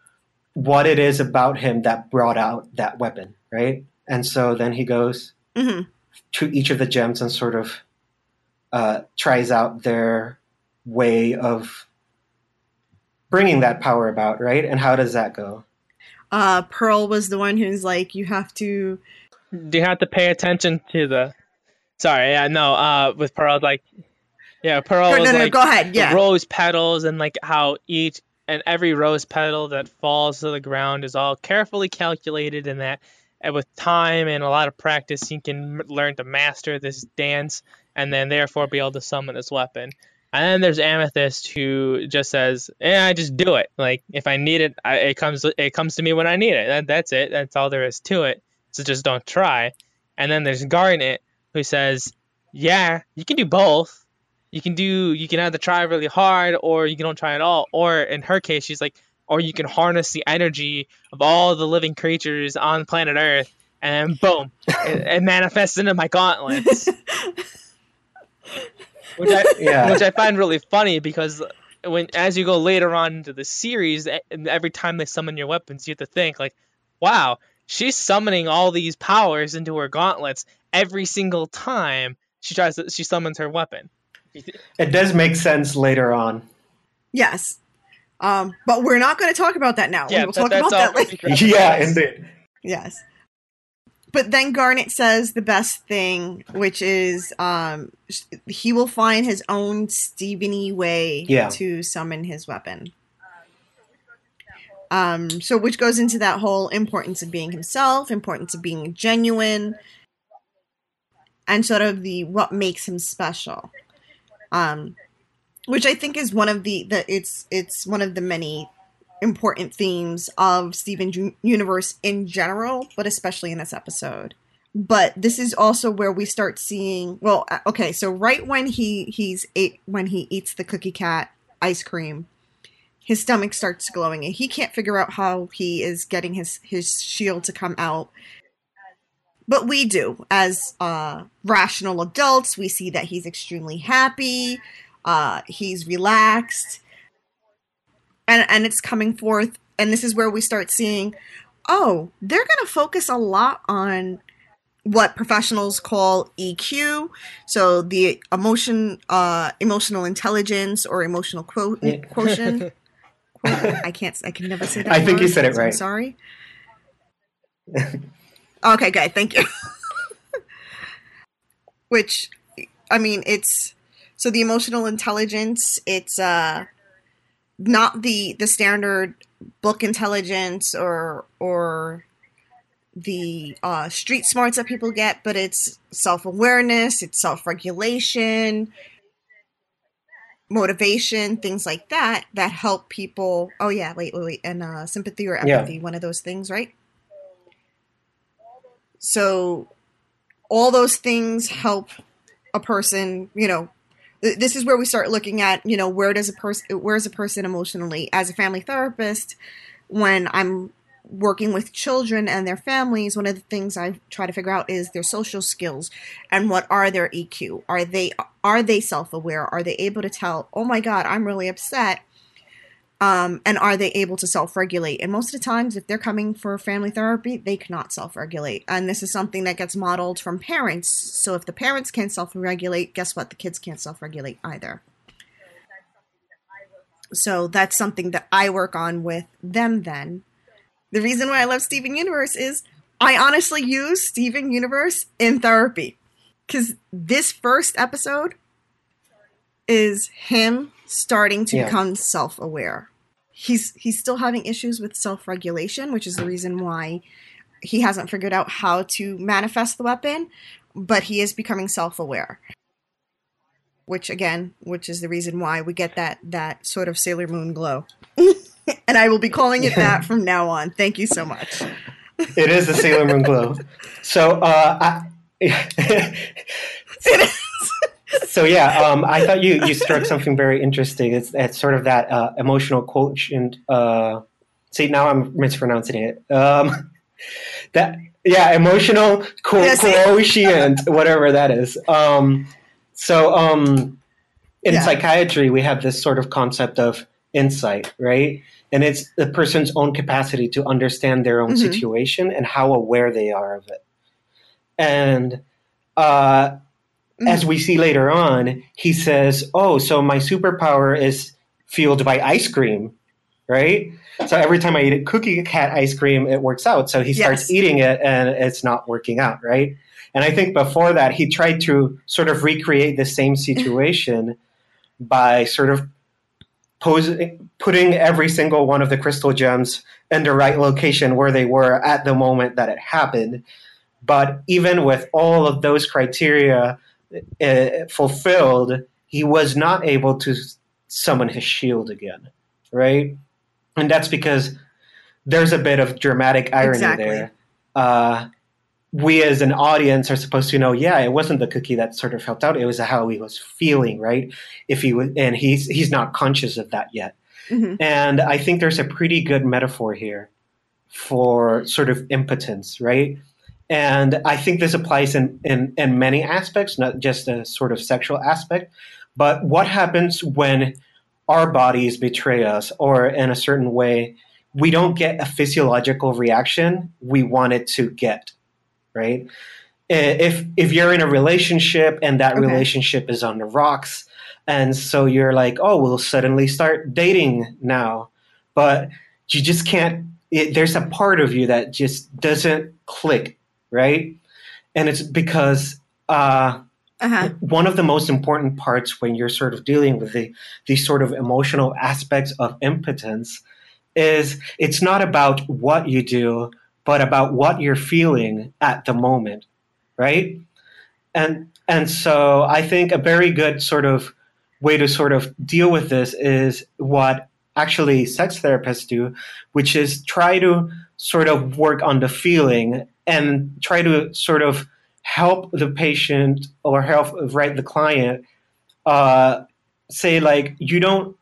[SPEAKER 2] what it is about him that brought out that weapon, right? And so then he goes
[SPEAKER 1] Mhm.
[SPEAKER 2] to each of the gems and sort of uh, tries out their way of bringing that power about, right? And how does that go?
[SPEAKER 1] Uh, Pearl was the one who's like, you have to.
[SPEAKER 3] do you have to pay attention to the? Sorry, yeah, no. Uh, with Pearl, like, yeah, Pearl
[SPEAKER 1] no, no, no,
[SPEAKER 3] like
[SPEAKER 1] go ahead. Yeah.
[SPEAKER 3] rose petals and like how each and every rose petal that falls to the ground is all carefully calculated and that and with time and a lot of practice you can m- learn to master this dance and then therefore be able to summon this weapon. And then there's amethyst who just says yeah i just do it. Like if i need it I, it comes it comes to me when i need it. That, that's it. That's all there is to it. So just don't try. And then there's garnet who says yeah you can do both you can do you can either try really hard or you can don't try at all or in her case she's like or you can harness the energy of all the living creatures on planet earth and boom it, it manifests into my gauntlets which I,
[SPEAKER 2] Yeah.
[SPEAKER 3] which I find really funny because when as you go later on into the series every time they summon your weapons you have to think like wow she's summoning all these powers into her gauntlets every single time she tries to she summons her weapon.
[SPEAKER 2] It does make sense later on.
[SPEAKER 1] Yes. Um, but we're not going to talk about that now.
[SPEAKER 3] Yeah,
[SPEAKER 1] we will talk about that later.
[SPEAKER 2] Yeah, indeed.
[SPEAKER 1] Yes. But then Garnet says the best thing, which is um, he will find his own Steveny way
[SPEAKER 2] Yeah.
[SPEAKER 1] to summon his weapon. Um, so which goes into that whole importance of being himself, importance of being genuine, and sort of the what makes him special. Um, which I think is one of the the it's it's one of the many important themes of Steven Universe in general, but especially in this episode. But this is also where we start seeing. Well, uh, okay, so right when he he's ate when he eats the cookie cat ice cream, his stomach starts glowing, and he can't figure out how he is getting his his shield to come out. But we do, as uh, rational adults, we see that he's extremely happy. Uh, he's relaxed and and it's coming forth and this is where we start seeing oh they're going to focus a lot on what professionals call EQ so the emotion uh emotional intelligence or emotional quote
[SPEAKER 2] Yeah.
[SPEAKER 1] quotient I can't I can never say that
[SPEAKER 2] I think you said it
[SPEAKER 1] so I'm
[SPEAKER 2] right.
[SPEAKER 1] sorry okay good thank you which I mean it's so the emotional intelligence it's uh not the the standard book intelligence or or the uh, street smarts that people get, but it's self awareness, it's self regulation, motivation, things like that that help people. Oh yeah, wait, wait, wait, and uh, sympathy or
[SPEAKER 2] Yeah.
[SPEAKER 1] empathy, one of those things, right? So all those things help a person, you know, th- this is where we start looking at you know where does a person where is a person emotionally? As a family therapist when i'm working with children and their families one of the things i try to figure out is their social skills and what are their eq are they are they self-aware? Are they able to tell oh my god i'm really upset um, and are they able to self-regulate? And most of the times if they're coming for family therapy they cannot self-regulate. And this is something that gets modeled from parents. So if the parents can't self-regulate guess what? The kids can't self-regulate either. So that's something that i work on with them then. The reason why i love steven universe is i honestly use steven universe in therapy. Because this first episode is him starting to
[SPEAKER 2] Yeah.
[SPEAKER 1] become self-aware. He's he's still having issues with self-regulation, which is the reason why he hasn't figured out how to manifest the weapon, but he is becoming self-aware. Which again, which is the reason why we get that that sort of Sailor Moon glow. and I will be calling it that from now on. Thank you so much.
[SPEAKER 2] It is the Sailor Moon glow. So, uh, I, so yeah, um, I thought you you struck something very interesting. It's, it's sort of that uh, emotional quotient. Uh, see, now I'm mispronouncing it. Um, that yeah, emotional co-
[SPEAKER 1] Yeah,
[SPEAKER 2] quotient, whatever that is. Um, so, um, in
[SPEAKER 1] Yeah.
[SPEAKER 2] psychiatry, we have this sort of concept of insight, right? And it's the person's own capacity to understand their own
[SPEAKER 1] Mhm.
[SPEAKER 2] situation and how aware they are of it. And uh,
[SPEAKER 1] Mhm.
[SPEAKER 2] as we see later on, he says, "Oh, so my superpower is fueled by ice cream, right? So every time I eat a cookie cat ice cream, it works out. So he starts
[SPEAKER 1] Yes.
[SPEAKER 2] eating it, and it's not working out, right? And I think before that, he tried to sort of recreate the same situation by sort of posing, putting every single one of the crystal gems in the right location where they were at the moment that it happened. But even with all of those criteria uh, fulfilled, he was not able to summon his shield again, right? And that's because there's a bit of dramatic irony
[SPEAKER 1] Exactly.
[SPEAKER 2] there. Uh, we as an audience are supposed to know, yeah, it wasn't the cookie that sort of helped out; it was how he was feeling, right? If he was, and he's he's not conscious of that yet.
[SPEAKER 1] Mhm.
[SPEAKER 2] And I think there's a pretty good metaphor here for sort of impotence, right? And I think this applies in, in, in many aspects, not just a sort of sexual aspect. But what happens when our bodies betray us, or in a certain way, we don't get a physiological reaction we want it to get, right? If if you're in a relationship and that
[SPEAKER 1] Okay.
[SPEAKER 2] relationship is on the rocks, and so you're like, oh, we'll suddenly start dating now, but you just can't. It, there's a part of you that just doesn't click, right? And it's because uh,
[SPEAKER 1] Uh-huh.
[SPEAKER 2] one of the most important parts when you're sort of dealing with the these sort of emotional aspects of impotence is it's not about what you do but about what you're feeling at the moment right and and so i think a very good sort of way to sort of deal with this is what actually sex therapists do which is try to sort of work on the feeling and try to sort of help the patient or help right the client uh, say like you don't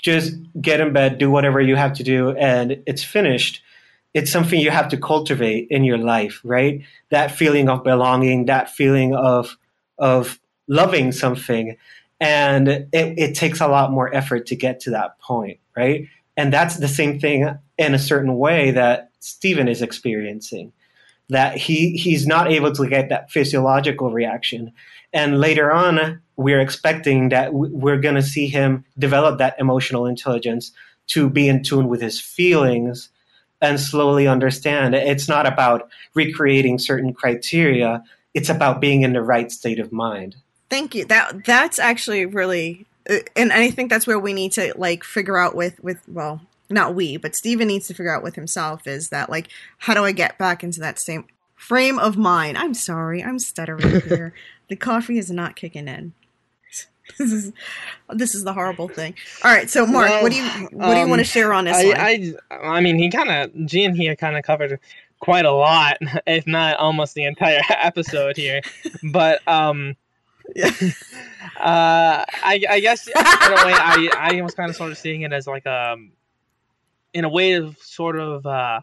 [SPEAKER 2] just get in bed do whatever you have to do and it's finished. It's something you have to cultivate in your life right? That feeling of belonging that feeling of of loving something and it, it takes a lot more effort to get to that point right? And that's the same thing in a certain way that steven is experiencing that he he's not able to get that physiological reaction. And later on we're expecting that we're going to see him develop that emotional intelligence to be in tune with his feelings and slowly understand. It's not about recreating certain criteria. It's about being in the right state of mind.
[SPEAKER 1] Thank you. That that's actually really, uh, and I think that's where we need to like figure out with with well, not we, but Steven needs to figure out with himself is that like how do I get back into that same frame of mind? I'm sorry, I'm stuttering here. the coffee is not kicking in. This is this is the horrible thing. All right, so Mark,
[SPEAKER 4] Well,
[SPEAKER 1] what do you what do you
[SPEAKER 4] um,
[SPEAKER 1] want to share on this?
[SPEAKER 3] I, I, I mean, he kind of, Gian here kind of covered quite a lot, if not almost the entire episode here. But, um, uh, I, I guess in a way, I, I was kind of sort of seeing it as like um, in a way of sort of uh,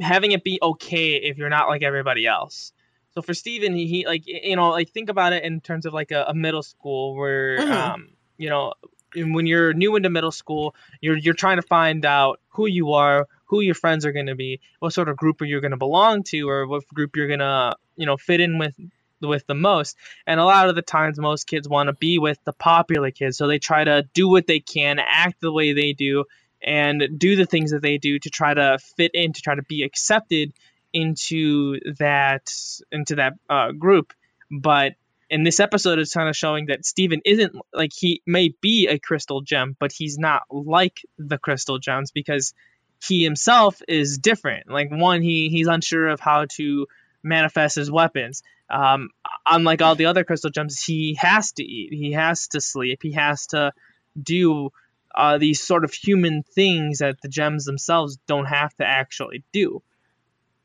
[SPEAKER 3] having it be okay if you're not like everybody else. So for Steven, he, he like you know like think about it in terms of like a, a middle school where
[SPEAKER 1] Mhm.
[SPEAKER 3] um you know when you're new into middle school you're you're trying to find out who you are, who your friends are going to be, what sort of group are you going to belong to, or what group you're going to you know fit in with with the most. And a lot of the times, most kids want to be with the popular kids, so they try to do what they can, act the way they do, and do the things that they do to try to fit in, to try to be accepted into that into that uh, group. But in this episode, it's kind of showing that Steven isn't like he may be a crystal gem, but he's not like the crystal gems because he himself is different. Like one, he he's unsure of how to manifest his weapons. Um, unlike all the other crystal gems, he has to eat, he has to sleep, he has to do uh, these sort of human things that the gems themselves don't have to actually do.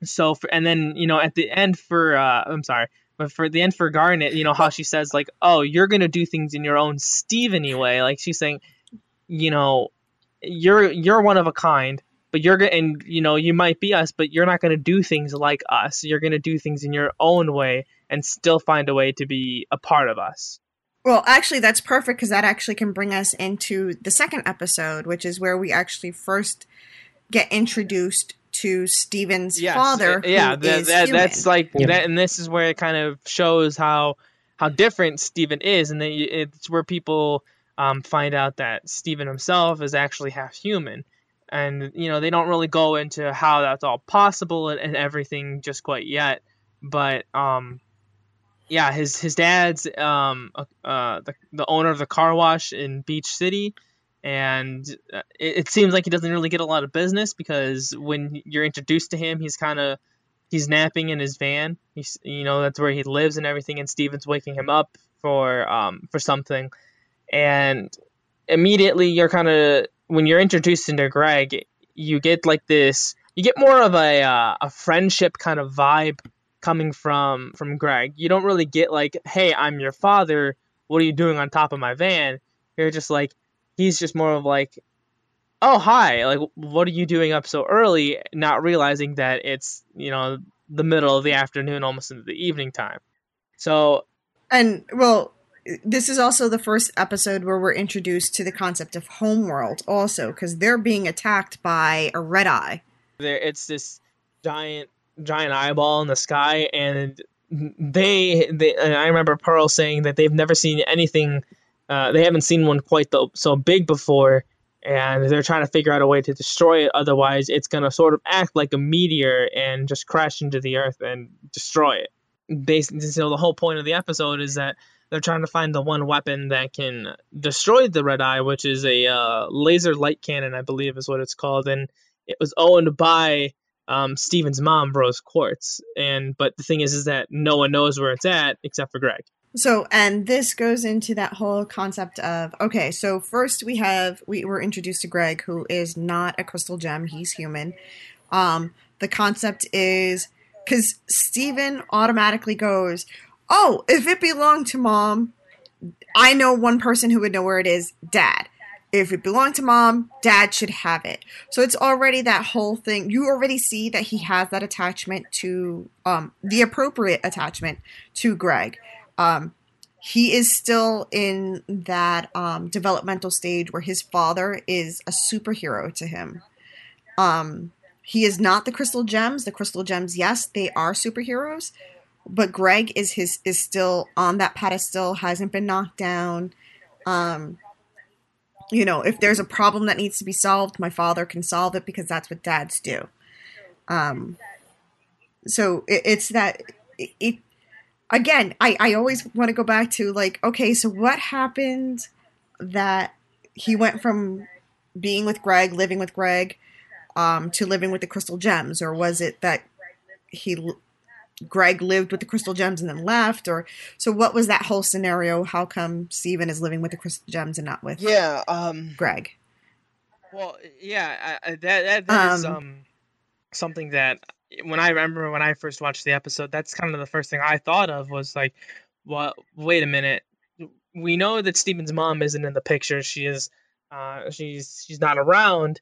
[SPEAKER 3] So, for, and then you know, at the end for uh, I'm sorry, but for the end for Garnet, you know how she says like, "Oh, you're gonna do things in your own Steveny way." Like she's saying, you know, you're you're one of a kind, but you're gonna and you know you might be us, but you're not gonna do things like us. You're gonna do things in your own way and still find a way to be a part of us.
[SPEAKER 1] Well, actually, that's perfect because that actually can bring us into the second episode, which is where we actually first get introduced to Steven's
[SPEAKER 3] Yes,
[SPEAKER 1] father.
[SPEAKER 3] uh, yeah,
[SPEAKER 1] who
[SPEAKER 3] that,
[SPEAKER 1] is
[SPEAKER 3] that,
[SPEAKER 1] human.
[SPEAKER 3] that's like
[SPEAKER 2] Yeah.
[SPEAKER 3] that, and this is where it kind of shows how how different Steven is, and then it's where people um, find out that Steven himself is actually half human, and you know they don't really go into how that's all possible and, and everything just quite yet, but um, yeah, his his dad's um uh, the the owner of the car wash in Beach City, and uh, it, it seems like he doesn't really get a lot of business because when you're introduced to him, he's kind of he's napping in his van. He's you know that's where he lives and everything, and Steven's waking him up for um for something, and immediately you're kind of when you're introduced into Greg, you get like this you get more of a uh, a friendship kind of vibe coming from from Greg. You don't really get like, "Hey, I'm your father. What are you doing on top of my van?" You're just like he's just more of like, "Oh, hi. Like what are you doing up so early?" not realizing that it's, you know, the middle of the afternoon almost into the evening time. So,
[SPEAKER 1] and well, this is also the first episode where we're introduced to the concept of homeworld, also because they're being attacked by a red eye.
[SPEAKER 3] There, it's this giant, giant eyeball in the sky, and they, they. And I remember Pearl saying that they've never seen anything. Uh, they haven't seen one quite the, so big before, and they're trying to figure out a way to destroy it. Otherwise, it's gonna sort of act like a meteor and just crash into the earth and destroy it. They, so the whole point of the episode is that they're trying to find the one weapon that can destroy the red eye, which is a uh, laser light cannon, I believe is what it's called, and it was owned by um, Steven's mom, Rose Quartz. And but the thing is, is that no one knows where it's at except for Greg.
[SPEAKER 1] So, and this goes into that whole concept of okay. So first we have we were introduced to Greg, who is not a crystal gem; he's human. Um, the concept is because Steven automatically goes, oh, if it belonged to mom, I know one person who would know where it is dad. If it belonged to mom, dad should have it. So it's already that whole thing. You already see that he has that attachment to um, the appropriate attachment to Greg. Um, he is still in that um, developmental stage where his father is a superhero to him. Um, he is not the crystal gems. The crystal gems, yes, they are superheroes, but Greg is his is still on that pedestal, hasn't been knocked down. You know, if there's a problem that needs to be solved, my father can solve it because that's what dads do. Um, so it, it's that it, it again. I I always want to go back to like, okay, so what happened that he went from being with Greg, living with Greg, um, to living with the crystal gems, or was it that he Greg lived with the crystal gems and then left, or so what was that whole scenario? How come Steven is living with the crystal gems and not with
[SPEAKER 4] Yeah, um,
[SPEAKER 1] Greg?
[SPEAKER 3] Well, yeah, I, I, that that, that is
[SPEAKER 1] Um,
[SPEAKER 3] um something that when I remember when I first watched the episode, that's kind of the first thing I thought of was like, well, wait a minute. We know that Steven's mom isn't in the picture. She is, uh, she's she's not around.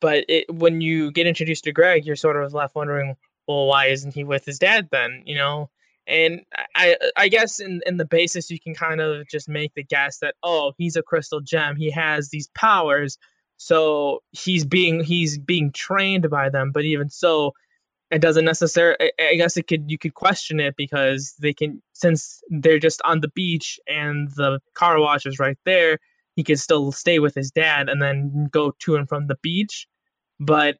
[SPEAKER 3] But it, when you get introduced to Greg, you're sort of left wondering, well, why isn't he with his dad then? You know, and I I guess in in the basis you can kind of just make the guess that oh he's a crystal gem. He has these powers. So he's being he's being trained by them but even so it doesn't necessarily I- guess it could you could question it because they can since they're just on the beach and the car wash is right there he could still stay with his dad and then go to and from the beach. But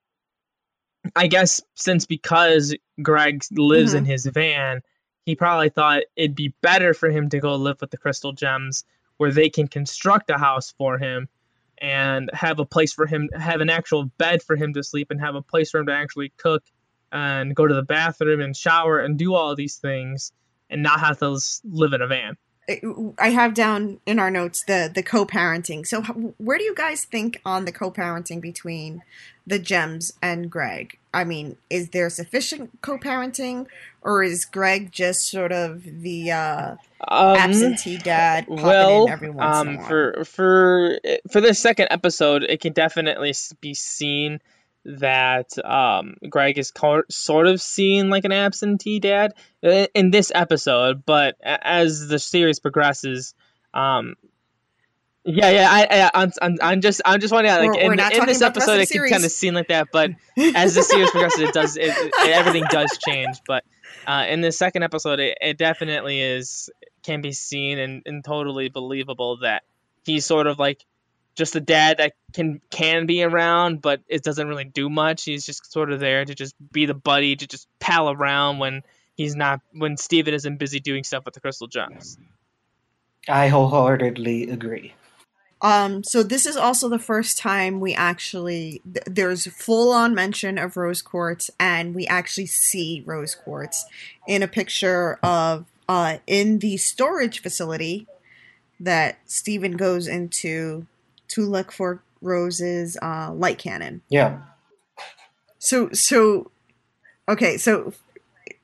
[SPEAKER 3] I guess since because Greg lives in mm-hmm. his van, he probably thought it'd be better for him to go live with the Crystal Gems, where they can construct a house for him and have a place for him, have an actual bed for him to sleep, and have a place for him to actually cook and go to the bathroom and shower and do all these things, and not have to live in a van.
[SPEAKER 1] I have down in our notes the the co-parenting. So where do you guys think on the co-parenting between the Gems and Greg? I mean, is there sufficient co-parenting, or is Greg just sort of the uh,
[SPEAKER 3] Um,
[SPEAKER 1] absentee dad
[SPEAKER 3] well,
[SPEAKER 1] in every once in a
[SPEAKER 3] um, for for for this second episode, it can definitely be seen that um, Greg is co- sort of seen like an absentee dad in this episode, but as the series progresses, um, yeah, yeah, I, I, I'm, I'm, I'm just, I'm just wondering, like,
[SPEAKER 1] We're-
[SPEAKER 3] in,
[SPEAKER 1] we're
[SPEAKER 3] in this
[SPEAKER 1] about the rest of
[SPEAKER 3] episode, it can kind of seem like that, but as the series progresses, it does, it, it- everything does change. But uh, in the second episode, it, it definitely is can be seen and, and totally believable that he's sort of like just a dad that can can be around, but it doesn't really do much. He's just sort of there to just be the buddy, to just pal around when he's not when Steven isn't busy doing stuff with the crystal gems.
[SPEAKER 2] I wholeheartedly agree.
[SPEAKER 1] Um, so this is also the first time we actually th- there's full on mention of rose quartz, and we actually see rose quartz in a picture of uh in the storage facility that Steven goes into to look for Rose's uh, light cannon.
[SPEAKER 2] Yeah.
[SPEAKER 1] So so okay, so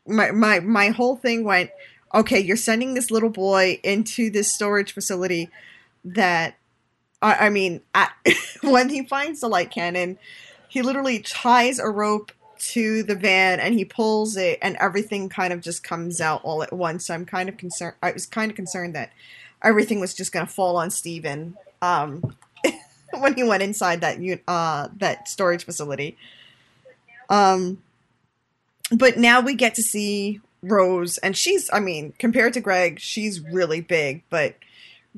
[SPEAKER 1] my my my whole thing went okay, you're sending this little boy into this storage facility that I, I mean, when he finds the light cannon, he literally ties a rope to the van and he pulls it and everything kind of just comes out all at once. So I'm kind of concerned I was kind of concerned that everything was just going to fall on Steven um, when he went inside that uh, that storage facility. Um, but now we get to see Rose, and she's, I mean, compared to Greg, she's really big, but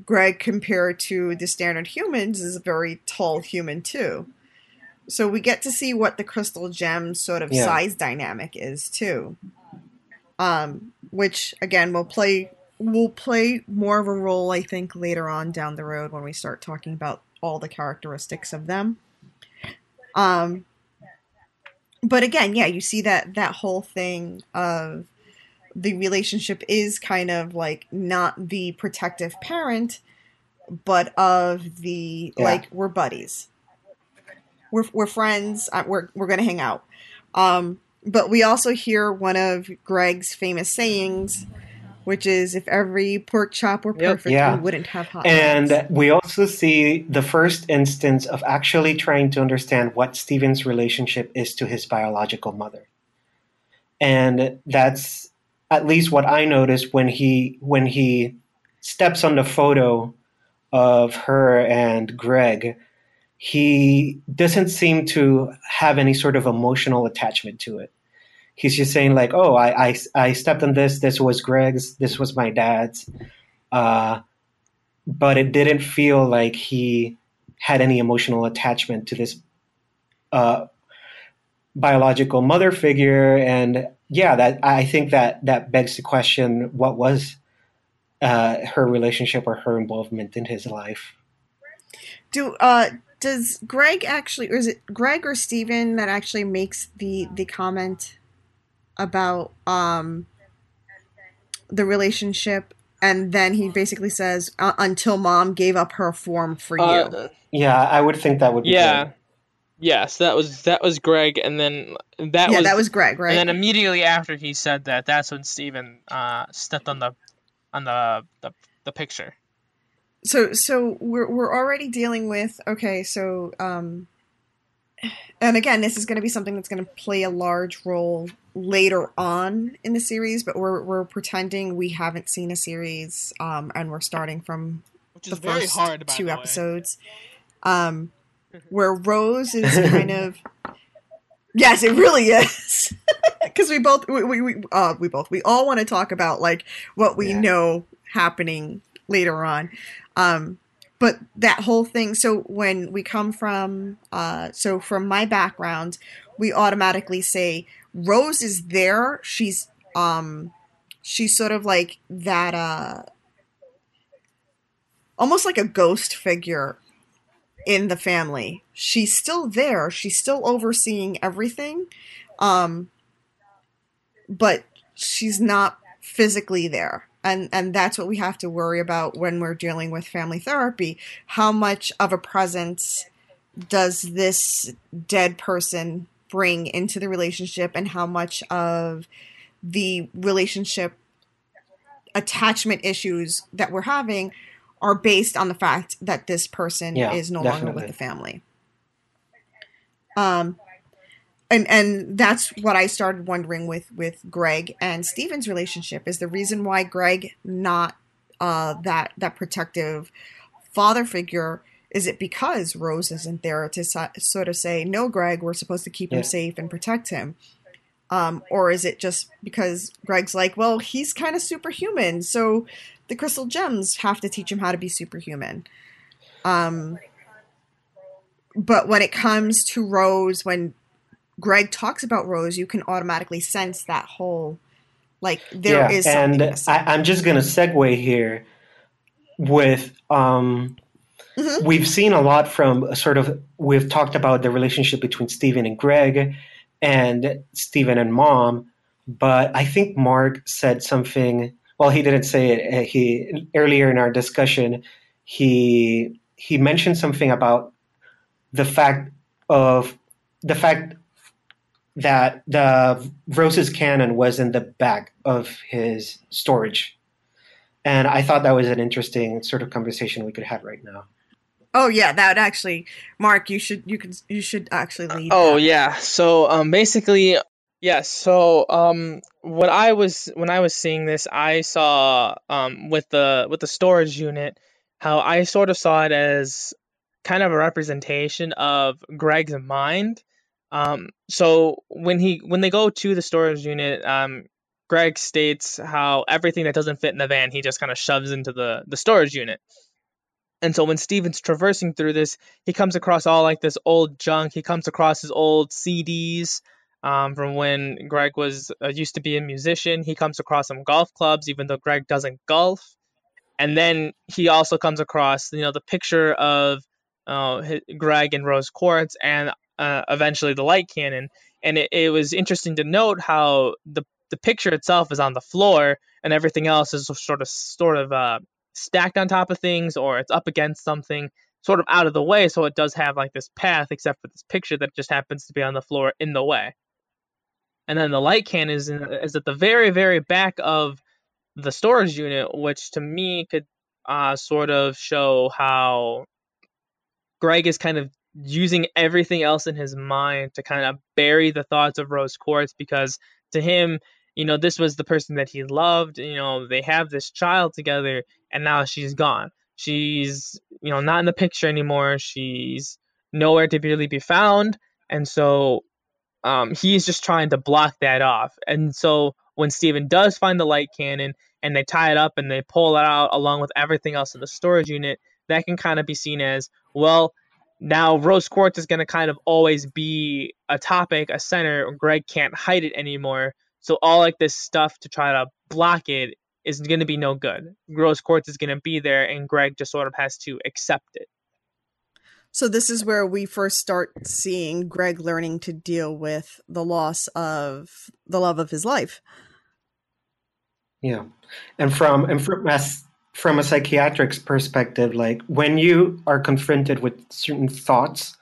[SPEAKER 1] Greg, compared to the standard humans, is a very tall human too. So we get to see what the crystal gem sort of
[SPEAKER 2] Yeah.
[SPEAKER 1] size dynamic is too. Um, which again will play will play more of a role, I think, later on down the road when we start talking about all the characteristics of them. Um, but again, yeah, you see that that whole thing of the relationship is kind of like not the protective parent, but of the
[SPEAKER 2] Yeah.
[SPEAKER 1] like we're buddies, we're we're friends, uh, we're we're gonna hang out. Um, but we also hear one of Greg's famous sayings, which is, "If every pork chop were
[SPEAKER 4] Yep.
[SPEAKER 1] perfect,
[SPEAKER 2] Yeah.
[SPEAKER 1] we wouldn't have hot
[SPEAKER 2] And
[SPEAKER 1] dogs."
[SPEAKER 2] we also see the first instance of actually trying to understand what Steven's relationship is to his biological mother. And that's at least what I noticed when he when he steps on the photo of her and Greg. He doesn't seem to have any sort of emotional attachment to it. He's just saying like, "Oh, I I, I stepped on this. This was Greg's. This was my dad's." Uh, but it didn't feel like he had any emotional attachment to this uh, biological mother figure and yeah that i think that that begs the question what was uh, her relationship or her involvement in his life
[SPEAKER 1] Do uh does Greg actually or is it Greg or Steven that actually makes the the comment about um the relationship and then he basically says uh, until mom gave up her form for you.
[SPEAKER 4] Uh,
[SPEAKER 2] yeah i would think that would be
[SPEAKER 4] yeah.
[SPEAKER 2] good.
[SPEAKER 4] Yes, that was that was Greg, and then that
[SPEAKER 1] yeah,
[SPEAKER 4] was
[SPEAKER 1] that was Greg, right?
[SPEAKER 3] And then immediately after he said that, that's when Steven uh, stepped on the on the the, the picture.
[SPEAKER 1] so so we're we're already dealing with okay so um and again this is going to be something that's going to play a large role later on in the series but we're we're pretending we haven't seen a series um and we're starting from
[SPEAKER 3] Which
[SPEAKER 1] the first two episodes. Um where rose is kind of yes it really is. Because we both we, we, we uh we both we all want to talk about like what we
[SPEAKER 2] Yeah.
[SPEAKER 1] know happening later on. Um but that whole thing so when we come from uh so from my background we automatically say rose is there. She's um she's sort of like that uh almost like a ghost figure in the family. She's still there. She's still overseeing everything um but she's not physically there. And and that's what we have to worry about when we're dealing with family therapy. How much of a presence does this dead person bring into the relationship and how much of the relationship attachment issues that we're having are based on the fact that this person
[SPEAKER 2] Yeah,
[SPEAKER 1] is no longer with the family. Um and and that's what I started wondering with with Greg and Steven's relationship is the reason why Greg not uh that that protective father figure is it because Rose isn't there to so, sort of say no Greg we're supposed to keep
[SPEAKER 2] Yeah.
[SPEAKER 1] him safe and protect him um or is it just because Greg's like well he's kind of superhuman so the crystal gems have to teach him how to be superhuman um but when it comes to Rose, when Greg talks about Rose, you can automatically sense that whole like there is
[SPEAKER 2] and. I, i'm just going to segue here with um
[SPEAKER 1] Mhm.
[SPEAKER 2] we've seen a lot from sort of we've talked about the relationship between Steven and Greg and Steven and mom, but I think Mark said something well he didn't say it uh, he earlier in our discussion he he mentioned something about the fact of the fact that the Rose's cannon was in the back of his storage. And I thought that was an interesting sort of conversation we could have right now.
[SPEAKER 1] Oh yeah, that would actually Mark, you should you can you should actually lead.
[SPEAKER 4] Oh
[SPEAKER 1] that.
[SPEAKER 4] yeah. So um, basically,
[SPEAKER 3] Yes. So, um, what I was when I was seeing this, I saw um with the with the storage unit, how I sort of saw it as kind of a representation of Greg's mind. Um, so when he when they go to the storage unit, um, Greg states how everything that doesn't fit in the van he just kind of shoves into the the storage unit. And so when Steven's traversing through this, he comes across all like this old junk. He comes across his old CDs um, from when Greg was uh, used to be a musician. He comes across some golf clubs, even though Greg doesn't golf. And then he also comes across, you know, the picture of uh, Greg and Rose Quartz, and uh, eventually the light cannon. And it, it was interesting to note how the the picture itself is on the floor, and everything else is sort of sort of uh, stacked on top of things, or it's up against something, sort of out of the way. So it does have like this path, except for this picture that just happens to be on the floor in the way and then the light can is in, is at the very very back of the storage unit, which to me could uh, sort of show how Greg is kind of using everything else in his mind to kind of bury the thoughts of Rose Quartz because to him, you know, this was the person that he loved. You know, they have this child together, and now she's gone. She's, you know, not in the picture anymore. She's nowhere to really be found. And so um, he's just trying to block that off. And so when Steven does find the light cannon and they tie it up and they pull it out along with everything else in the storage unit, that can kind of be seen as well. Now Rose Quartz is going to kind of always be a topic, a center. Greg can't hide it anymore. So all like this stuff to try to block it is going to be no good. Rose Quartz is going to be there, and Greg just sort of has to accept it.
[SPEAKER 1] So this is where we first start seeing Greg learning to deal with the loss of the love of his life.
[SPEAKER 2] Yeah. And from and from as from a psychiatric's perspective, like when you are confronted with certain thoughts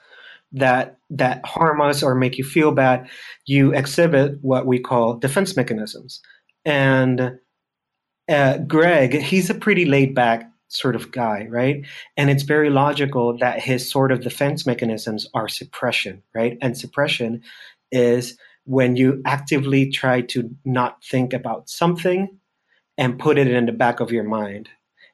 [SPEAKER 2] that that harm us or make you feel bad, you exhibit what we call defense mechanisms. And uh, Greg, he's a pretty laid back sort of guy, right? And it's very logical that his sort of defense mechanisms are suppression, right? And suppression is when you actively try to not think about something and put it in the back of your mind.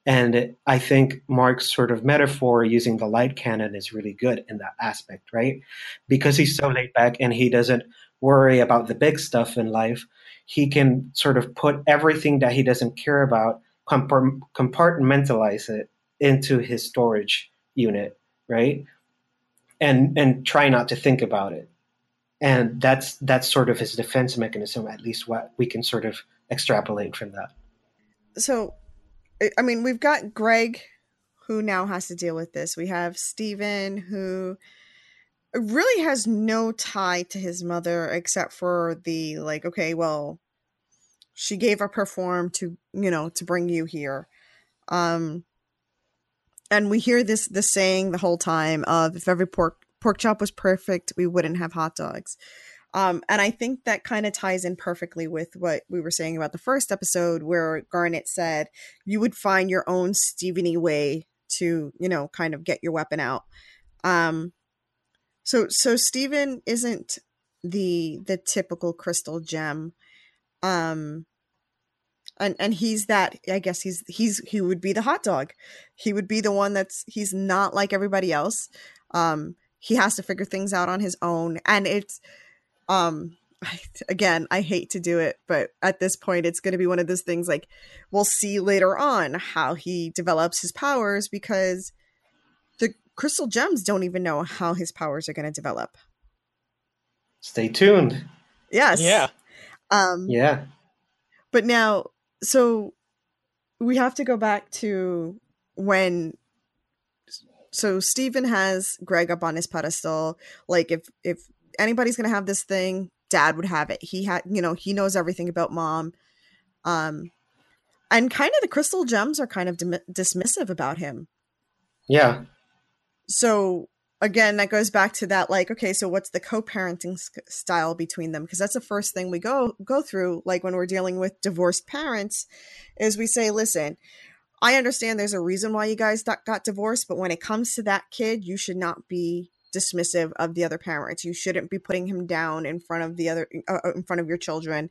[SPEAKER 2] And I think Mark's sort of metaphor using the light cannon is really good in that aspect, right? Because he's so laid back and he doesn't worry about the big stuff in life, he can sort of put everything that he doesn't care about compartmentalize it into his storage unit, right? And and try not to think about it. And that's that's sort of his defense mechanism, at least what we can sort of extrapolate from that.
[SPEAKER 1] So, I mean, we've got Greg, who now has to deal with this. We have Steven, who really has no tie to his mother except for the like okay well she gave up her form to you know to bring you here um and we hear this this saying the whole time of if every pork pork chop was perfect we wouldn't have hot dogs um and i think that kind of ties in perfectly with what we were saying about the first episode where garnet said you would find your own steveny way to you know kind of get your weapon out. Um so so steven isn't the the typical crystal gem um and and he's that i guess he's he's he would be the hot dog. He would be the one that's he's not like everybody else. Um he has to figure things out on his own and it's um again i hate to do it but at this point it's going to be one of those things like we'll see later on how he develops his powers because the crystal gems don't even know how his powers are going to develop
[SPEAKER 2] stay tuned
[SPEAKER 1] yes
[SPEAKER 3] yeah
[SPEAKER 1] um,
[SPEAKER 2] yeah.
[SPEAKER 1] But now, so we have to go back to when. So Steven has Greg up on his pedestal. Like if if anybody's gonna have this thing, Dad would have it. He had, you know, he knows everything about Mom. Um, and kind of the crystal gems are kind of dim- dismissive about him.
[SPEAKER 2] Yeah.
[SPEAKER 1] So again that goes back to that like okay so what's the co-parenting style between them because that's the first thing we go go through like when we're dealing with divorced parents is we say listen i understand there's a reason why you guys got divorced but when it comes to that kid you should not be dismissive of the other parents. You shouldn't be putting him down in front of the other uh, uh, in front of your children.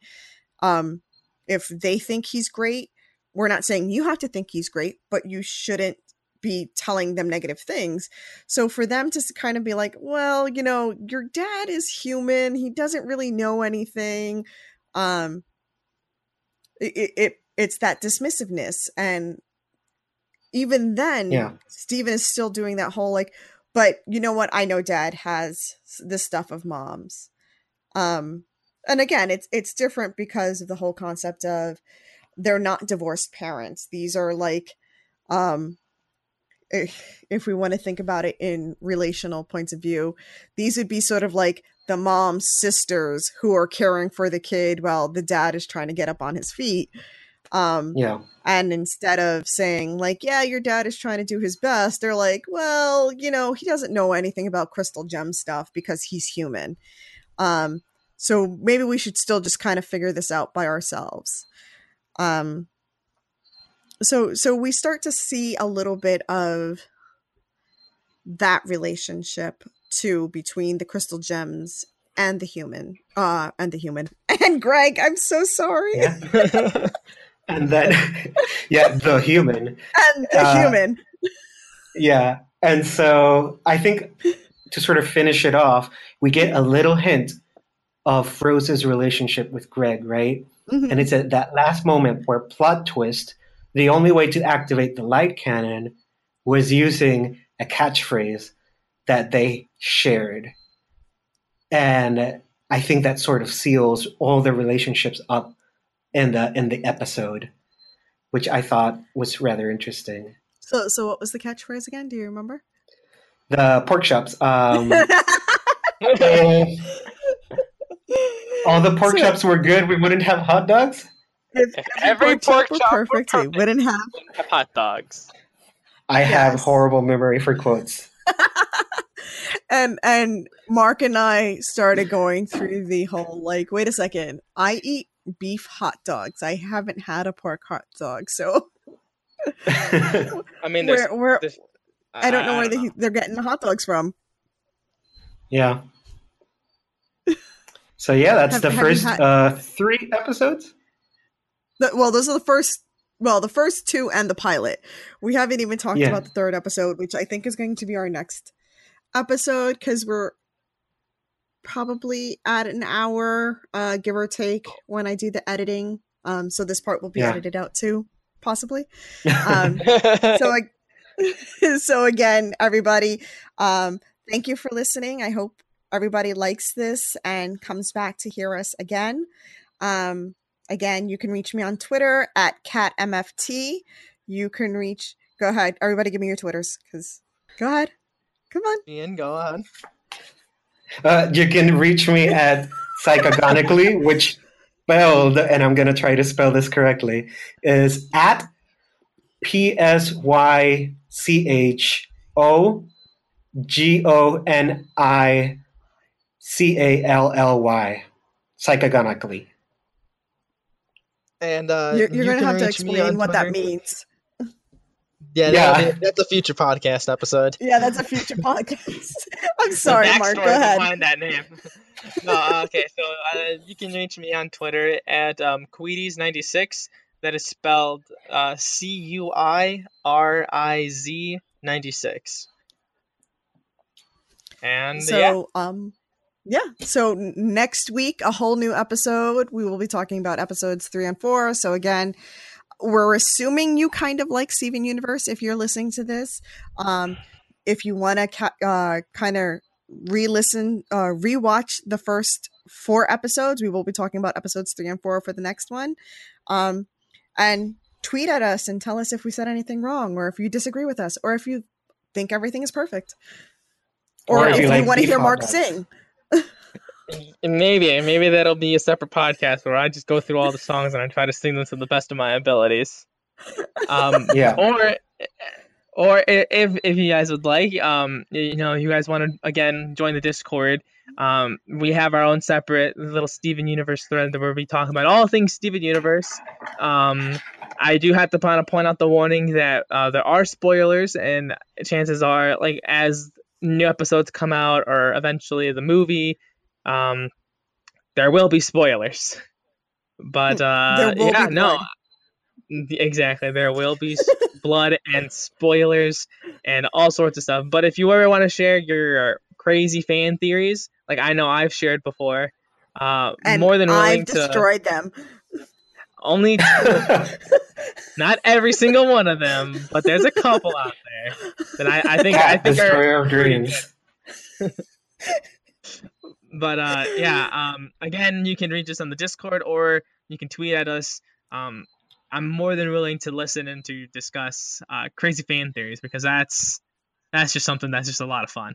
[SPEAKER 1] Um, if they think he's great, we're not saying you have to think he's great, but you shouldn't be telling them negative things. So for them to kind of be like, well, you know, your dad is human. He doesn't really know anything. Um, it, it it's that dismissiveness and even then
[SPEAKER 2] Yeah.
[SPEAKER 1] Steven is still doing that whole like but you know what? I know dad has this stuff of moms. Um and again it's it's different because of the whole concept of they're not divorced parents. These are like um if, if we want to think about it in relational points of view these would be sort of like the mom's sisters who are caring for the kid while the dad is trying to get up on his feet um
[SPEAKER 2] Yeah.
[SPEAKER 1] and instead of saying like yeah your dad is trying to do his best they're like well you know he doesn't know anything about crystal gem stuff because he's human um so maybe we should still just kind of figure this out by ourselves um so so we start to see a little bit of that relationship too between the crystal gems and the human uh and the human and greg i'm so sorry
[SPEAKER 2] Yeah. and then, yeah, the human.
[SPEAKER 1] and the
[SPEAKER 2] Uh,
[SPEAKER 1] human
[SPEAKER 2] Yeah. And so I think to sort of finish it off, we get a little hint of Rose's relationship with Greg, right?
[SPEAKER 1] Mhm.
[SPEAKER 2] And it's at that last moment where plot twist, the only way to activate the light cannon was using a catchphrase that they shared. And I think that sort of seals all the relationships up in the in the episode, which I thought was rather interesting.
[SPEAKER 1] So, so what was the catchphrase again? Do you remember?
[SPEAKER 2] The pork chops. Um, if all the pork
[SPEAKER 1] So-
[SPEAKER 2] chops were good, we wouldn't have hot dogs.
[SPEAKER 1] If
[SPEAKER 3] If every
[SPEAKER 1] chop
[SPEAKER 3] pork
[SPEAKER 1] were
[SPEAKER 3] chop were
[SPEAKER 1] perfect, we wouldn't have.
[SPEAKER 3] Have hot dogs.
[SPEAKER 2] I have horrible memory for quotes.
[SPEAKER 1] and and Mark and I started going through the whole like, wait a second, I eat beef hot dogs. I haven't had a pork hot dog, so
[SPEAKER 3] I mean, there's,
[SPEAKER 1] where where
[SPEAKER 3] there's
[SPEAKER 1] I don't know where
[SPEAKER 3] know.
[SPEAKER 1] they, they're getting the hot dogs from.
[SPEAKER 2] yeah. So yeah, that's
[SPEAKER 1] Have-
[SPEAKER 2] the
[SPEAKER 1] have
[SPEAKER 2] first
[SPEAKER 1] had-
[SPEAKER 2] uh, three episodes.
[SPEAKER 1] The, well, those are the first. Well, the first two and the pilot. We haven't even talked
[SPEAKER 2] Yeah.
[SPEAKER 1] about the third episode, which I think is going to be our next episode because we're probably at an hour, uh, give or take, when I do the editing. Um, so this part will be
[SPEAKER 2] Yeah.
[SPEAKER 1] edited out too, possibly. Um, so like, so again, everybody, um, thank you for listening. I hope everybody likes this and comes back to hear us again. Um, again, you can reach me on Twitter at catmft. You can reach. Go ahead, everybody, give me your Twitters, because go ahead, come on.
[SPEAKER 4] Gian, go on.
[SPEAKER 2] Uh, you can reach me at psychogonically, which spelled, and I'm going to try to spell this correctly, is at P S Y C H O G O N I C A L L Y. Psychogonically.
[SPEAKER 4] And uh,
[SPEAKER 1] you're you're
[SPEAKER 4] you
[SPEAKER 1] going to have to explain
[SPEAKER 4] on
[SPEAKER 1] what that means.
[SPEAKER 4] Yeah,
[SPEAKER 2] Yeah.
[SPEAKER 4] that'll that's a future podcast episode.
[SPEAKER 1] Yeah, that's a future podcast. I'm sorry,
[SPEAKER 3] The
[SPEAKER 1] Mark. Go
[SPEAKER 3] backstory
[SPEAKER 1] ahead.
[SPEAKER 3] behind that name. no, uh, okay, so uh, you can reach me on Twitter at um, Cuities96. That is spelled uh, C U I R I Z 96. And
[SPEAKER 1] so
[SPEAKER 3] yeah,
[SPEAKER 1] um yeah so next week a whole new episode we will be talking about episodes three and four so again we're assuming you kind of like steven universe if you're listening to this. Um if you want to ca- uh kind of re-listen uh rewatch the first four episodes we will be talking about episodes three and four for the next one. Um and tweet at us and tell us if we said anything wrong or if you disagree with us or if you think everything is perfect. Or, if, you,
[SPEAKER 2] like
[SPEAKER 1] want to hear Mark sing.
[SPEAKER 3] Maybe maybe that'll be a separate podcast where I just go through all the songs and I try to sing them to the best of my abilities. Um,
[SPEAKER 2] Yeah.
[SPEAKER 3] or or if if you guys would like um you know you guys want to again join the discord um we have our own separate little steven universe thread that we'll be talking about all things steven universe um i do have to kind of point out the warning that uh, there are spoilers and chances are like as new episodes come out or eventually the movie, um, there will be spoilers. But uh, yeah, no, exactly. There will be blood and spoilers and all sorts of stuff. But if you ever want to share your crazy fan theories, like I know I've shared before, uh,
[SPEAKER 1] And
[SPEAKER 3] more than willing
[SPEAKER 1] I've
[SPEAKER 3] to
[SPEAKER 1] destroyed them.
[SPEAKER 3] only not every single one of them, but there's a couple out there that I, I think I
[SPEAKER 2] Cat
[SPEAKER 3] think are
[SPEAKER 2] of dreams.
[SPEAKER 3] but uh yeah um again you can reach us on the discord or you can tweet at us um i'm more than willing to listen and to discuss uh crazy fan theories because that's that's just something that's just a lot of fun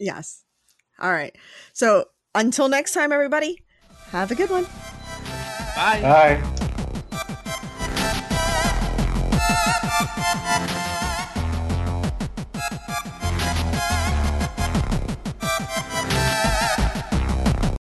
[SPEAKER 1] Yes. All right. So until next time, everybody, have a good one.
[SPEAKER 3] bye
[SPEAKER 2] Bye.